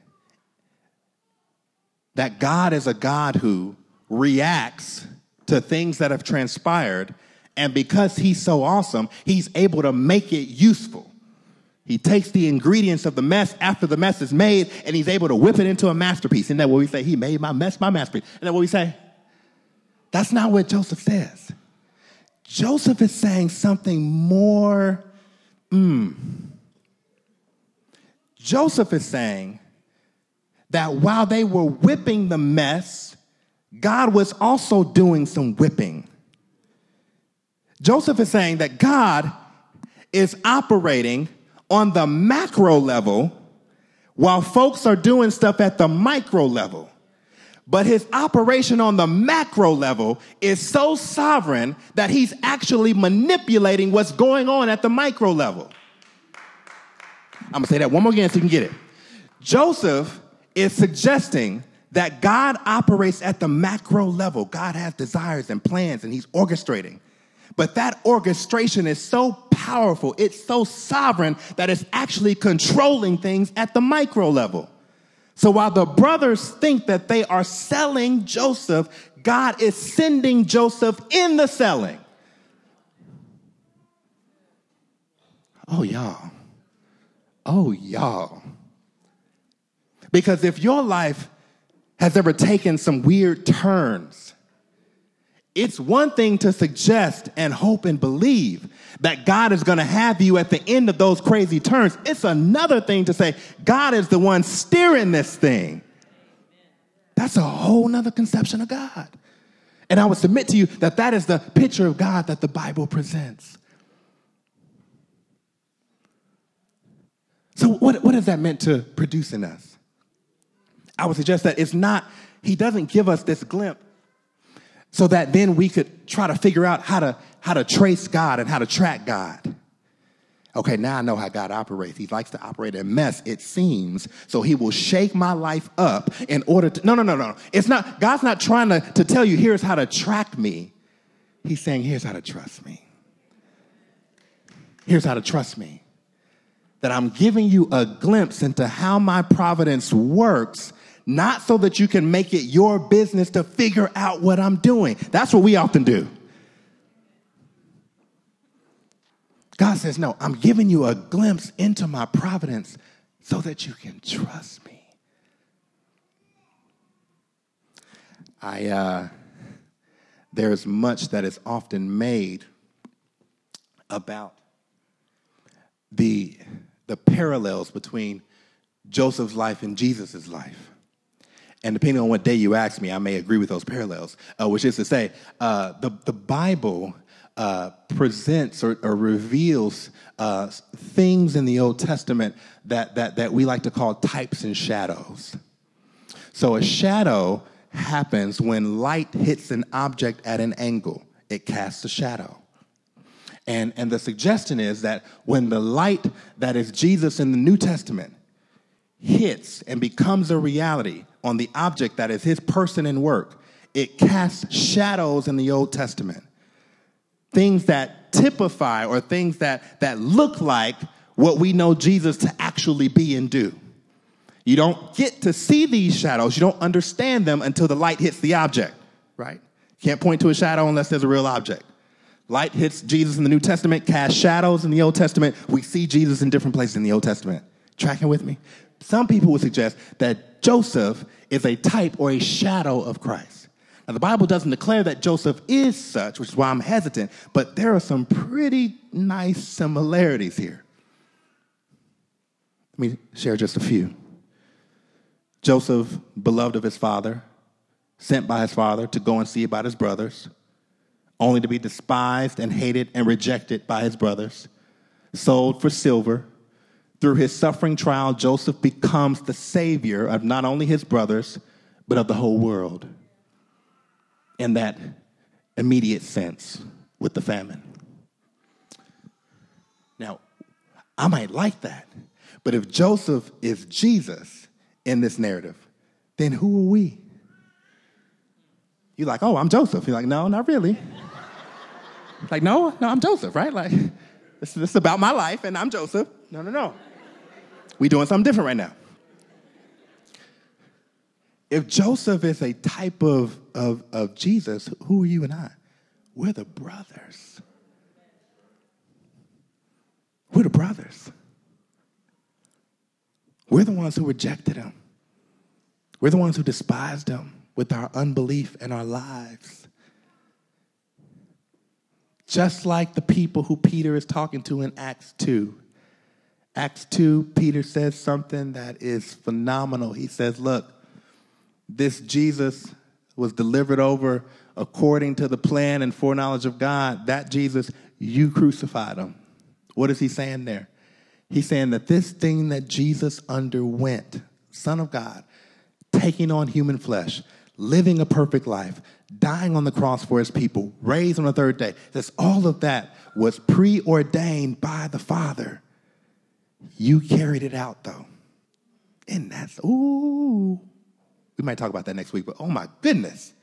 that God is a God who reacts to things that have transpired, and because he's so awesome, he's able to make it useful. He takes the ingredients of the mess after the mess is made, and he's able to whip it into a masterpiece. Isn't that what we say? He made my mess my masterpiece. Isn't that what we say? That's not what Joseph says. Joseph is saying something more, mm, Joseph is saying that while they were whipping the mess, God was also doing some whipping. Joseph is saying that God is operating on the macro level while folks are doing stuff at the micro level. But his operation on the macro level is so sovereign that he's actually manipulating what's going on at the micro level. I'm gonna say that one more again so you can get it. Joseph is suggesting that God operates at the macro level. God has desires and plans and he's orchestrating. But that orchestration is so powerful, it's so sovereign that it's actually controlling things at the micro level. So while the brothers think that they are selling Joseph, God is sending Joseph in the selling. Oh, y'all. Oh, y'all. Because if your life has ever taken some weird turns, it's one thing to suggest and hope and believe that God is going to have you at the end of those crazy turns. It's another thing to say, God is the one steering this thing. That's a whole nother conception of God. And I would submit to you that that is the picture of God that the Bible presents. So, what, what has that meant to produce in us? I would suggest that it's not, he doesn't give us this glimpse so that then we could try to figure out how to, how to trace God and how to track God. Okay, now I know how God operates. He likes to operate in mess, it seems. So he will shake my life up in order to. No, no, no, no. It's not, God's not trying to, to tell you, here's how to track me. He's saying, here's how to trust me. Here's how to trust me that I'm giving you a glimpse into how my providence works, not so that you can make it your business to figure out what I'm doing. That's what we often do. God says, No, I'm giving you a glimpse into my providence so that you can trust me. I, uh, there's much that is often made about the the parallels between Joseph's life and Jesus' life. And depending on what day you ask me, I may agree with those parallels, uh, which is to say, uh, the, the Bible uh, presents or, or reveals uh, things in the Old Testament that, that, that we like to call types and shadows. So a shadow happens when light hits an object at an angle, it casts a shadow. And, and the suggestion is that when the light that is Jesus in the New Testament hits and becomes a reality on the object that is his person and work, it casts shadows in the Old Testament things that typify or things that, that look like what we know Jesus to actually be and do. You don't get to see these shadows, you don't understand them until the light hits the object, right? Can't point to a shadow unless there's a real object. Light hits Jesus in the New Testament, casts shadows in the Old Testament. We see Jesus in different places in the Old Testament. Tracking with me? Some people would suggest that Joseph is a type or a shadow of Christ. Now, the Bible doesn't declare that Joseph is such, which is why I'm hesitant, but there are some pretty nice similarities here. Let me share just a few. Joseph, beloved of his father, sent by his father to go and see about his brothers, only to be despised and hated and rejected by his brothers, sold for silver. Through his suffering trial, Joseph becomes the savior of not only his brothers, but of the whole world in that immediate sense with the famine. Now, I might like that, but if Joseph is Jesus in this narrative, then who are we? You're like, oh, I'm Joseph. You're like, no, not really. like, no, no, I'm Joseph, right? Like, this, this is about my life, and I'm Joseph. No, no, no. We doing something different right now if Joseph is a type of, of, of Jesus, who are you and I? We're the brothers. We're the brothers. We're the ones who rejected him. We're the ones who despised him with our unbelief and our lives. Just like the people who Peter is talking to in Acts 2. Acts 2, Peter says something that is phenomenal. He says, Look, this Jesus was delivered over according to the plan and foreknowledge of God, that Jesus, you crucified him. What is he saying there? He's saying that this thing that Jesus underwent, Son of God, taking on human flesh, living a perfect life, dying on the cross for his people, raised on the third day, that all of that was preordained by the Father. You carried it out though. And that's, ooh, we might talk about that next week, but oh my goodness.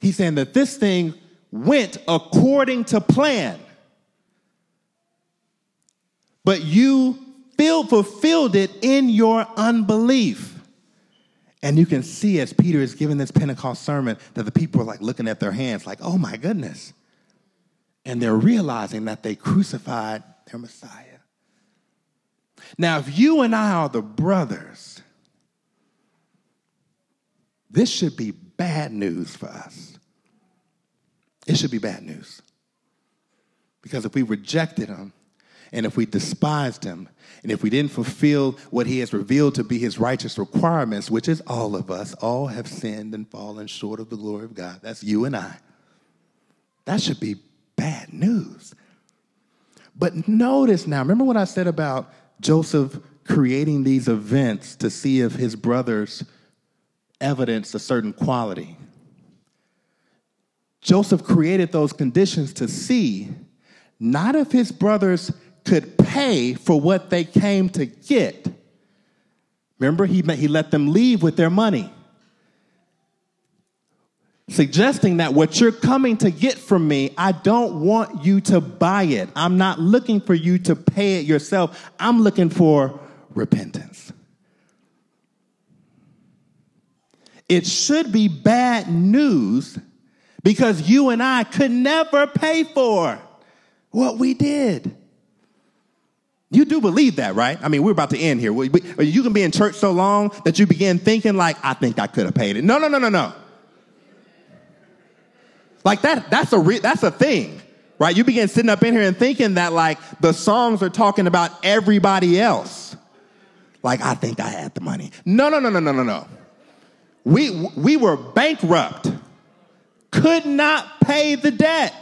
He's saying that this thing went according to plan. But you fulfilled it in your unbelief. And you can see as Peter is giving this Pentecost sermon that the people are like looking at their hands, like, oh my goodness. And they're realizing that they crucified their Messiah. Now, if you and I are the brothers this should be bad news for us. It should be bad news. Because if we rejected him, and if we despised him, and if we didn't fulfill what he has revealed to be his righteous requirements, which is all of us, all have sinned and fallen short of the glory of God. That's you and I. That should be bad news. But notice now, remember what I said about Joseph creating these events to see if his brothers evidenced a certain quality. Joseph created those conditions to see not if his brothers could pay for what they came to get. Remember, he, he let them leave with their money, suggesting that what you're coming to get from me, I don't want you to buy it. I'm not looking for you to pay it yourself. I'm looking for repentance. It should be bad news because you and I could never pay for what we did. You do believe that, right? I mean, we're about to end here. You can be in church so long that you begin thinking like, I think I could have paid it. No, no, no, no, no. Like that, that's a re- that's a thing. right? You begin sitting up in here and thinking that like the songs are talking about everybody else. Like, I think I had the money. No, no, no, no, no, no, no. We, we were bankrupt, could not pay the debt.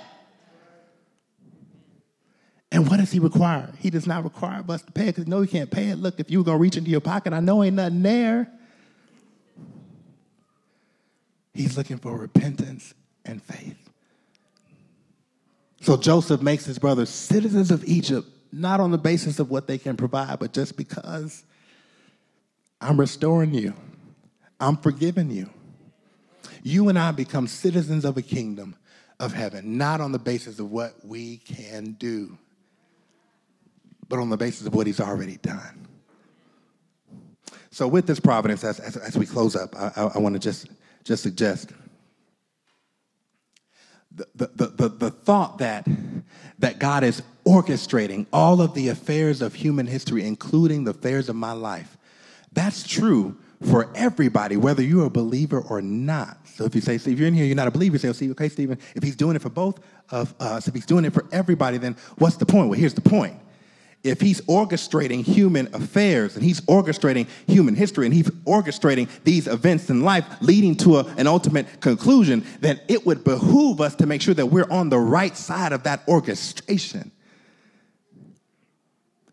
And what does he require? He does not require us to pay it because no, he can't pay it. Look, if you were going to reach into your pocket, I know ain't nothing there. He's looking for repentance and faith. So Joseph makes his brothers citizens of Egypt, not on the basis of what they can provide, but just because I'm restoring you, I'm forgiving you. You and I become citizens of a kingdom of heaven, not on the basis of what we can do, but on the basis of what he's already done. So, with this providence, as, as, as we close up, I, I, I want to just, just suggest the, the, the, the thought that, that God is orchestrating all of the affairs of human history, including the affairs of my life, that's true for everybody, whether you're a believer or not. So if you say, if you're in here, you're not a believer, you say, oh, okay, Stephen, if he's doing it for both of us, if he's doing it for everybody, then what's the point? Well, here's the point if he's orchestrating human affairs and he's orchestrating human history and he's orchestrating these events in life leading to a, an ultimate conclusion, then it would behoove us to make sure that we're on the right side of that orchestration.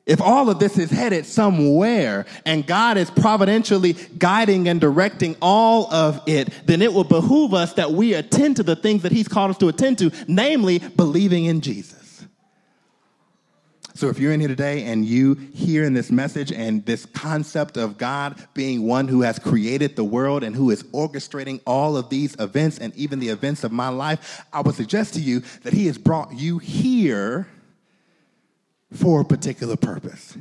If all of this is headed somewhere and God is providentially guiding and directing all of it, then it will behoove us that we attend to the things that He's called us to attend to, namely believing in Jesus. So if you're in here today and you hear in this message and this concept of God being one who has created the world and who is orchestrating all of these events and even the events of my life, I would suggest to you that He has brought you here for a particular purpose.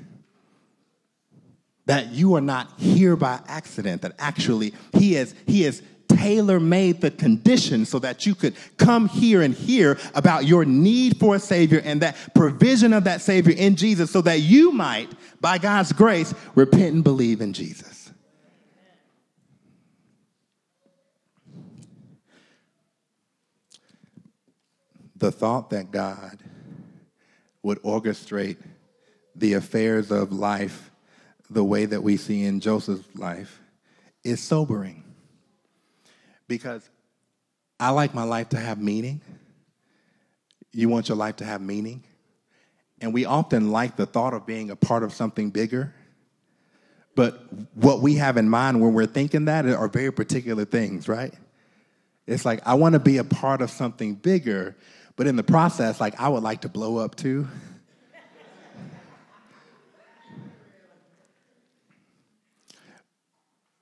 That you are not here by accident, that actually He is, he is tailor made the conditions so that you could come here and hear about your need for a Savior and that provision of that Savior in Jesus so that you might, by God's grace, repent and believe in Jesus. The thought that God would orchestrate the affairs of life the way that we see in Joseph's life is sobering because I like my life to have meaning. You want your life to have meaning. And we often like the thought of being a part of something bigger. But what we have in mind when we're thinking that are very particular things, right? It's like, I want to be a part of something bigger, but in the process, like, I would like to blow up too.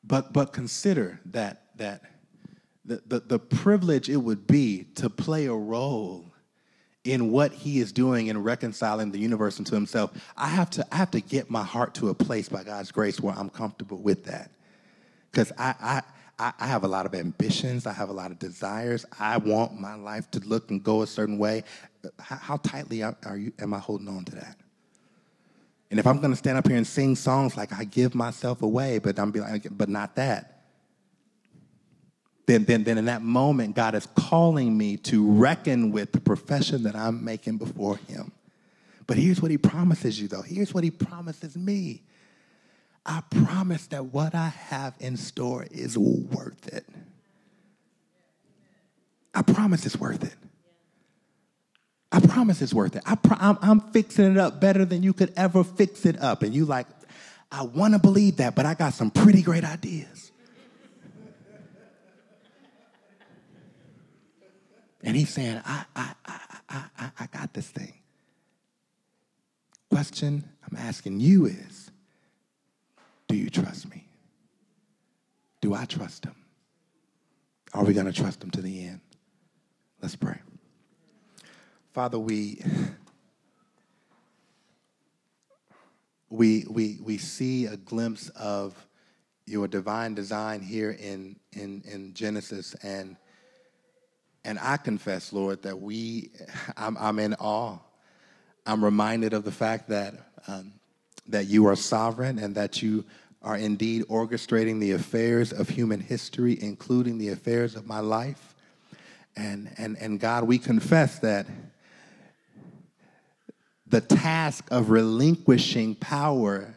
but, but consider that, that the, the, the privilege it would be to play a role in what he is doing in reconciling the universe into himself i have to i have to get my heart to a place by god's grace where i'm comfortable with that. Because I, I i have a lot of ambitions. I have a lot of desires. I want my life to look and go a certain way. How, how tightly are you am i holding on to that? And if i'm going to stand up here and sing songs like i give myself away but i'm be like but not that then, then, then in that moment, God is calling me to reckon with the profession that I'm making before Him. But here's what He promises you, though. Here's what He promises me. I promise that what I have in store is worth it. I promise it's worth it. I promise it's worth it. I pro- I'm, I'm fixing it up better than you could ever fix it up. And you like, I want to believe that, but I got some pretty great ideas. And he's saying, I, I, I, I, I got this thing. Question I'm asking you is Do you trust me? Do I trust him? Are we going to trust him to the end? Let's pray. Father, we. We, we, we see a glimpse of your divine design here in, in, in Genesis, and and I confess, Lord, that we, I'm, I'm in awe. I'm reminded of the fact that, um, that you are sovereign and that you are indeed orchestrating the affairs of human history, including the affairs of my life. And, and, and God, we confess that the task of relinquishing power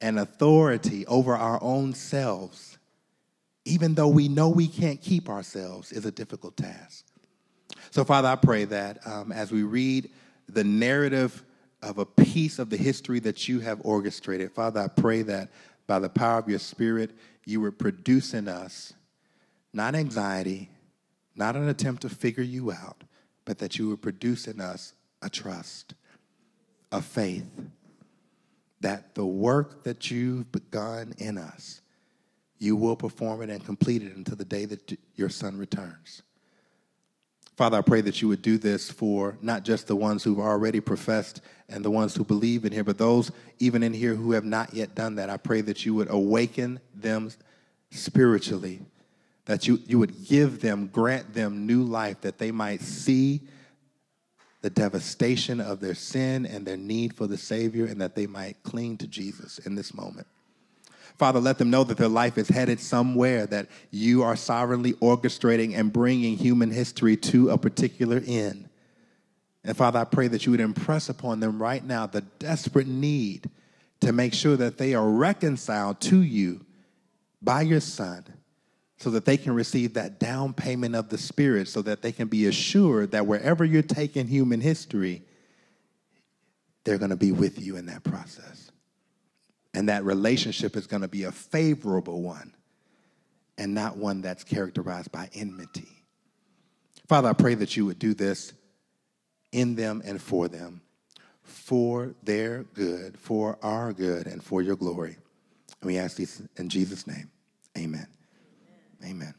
and authority over our own selves, even though we know we can't keep ourselves, is a difficult task. So, Father, I pray that um, as we read the narrative of a piece of the history that you have orchestrated, Father, I pray that by the power of your Spirit, you would produce in us not anxiety, not an attempt to figure you out, but that you would produce in us a trust, a faith that the work that you've begun in us, you will perform it and complete it until the day that your son returns. Father, I pray that you would do this for not just the ones who've already professed and the ones who believe in here, but those even in here who have not yet done that. I pray that you would awaken them spiritually, that you, you would give them, grant them new life, that they might see the devastation of their sin and their need for the Savior, and that they might cling to Jesus in this moment. Father, let them know that their life is headed somewhere, that you are sovereignly orchestrating and bringing human history to a particular end. And Father, I pray that you would impress upon them right now the desperate need to make sure that they are reconciled to you by your Son so that they can receive that down payment of the Spirit, so that they can be assured that wherever you're taking human history, they're going to be with you in that process. And that relationship is going to be a favorable one and not one that's characterized by enmity. Father, I pray that you would do this in them and for them, for their good, for our good, and for your glory. And we ask this in Jesus' name. Amen. Amen.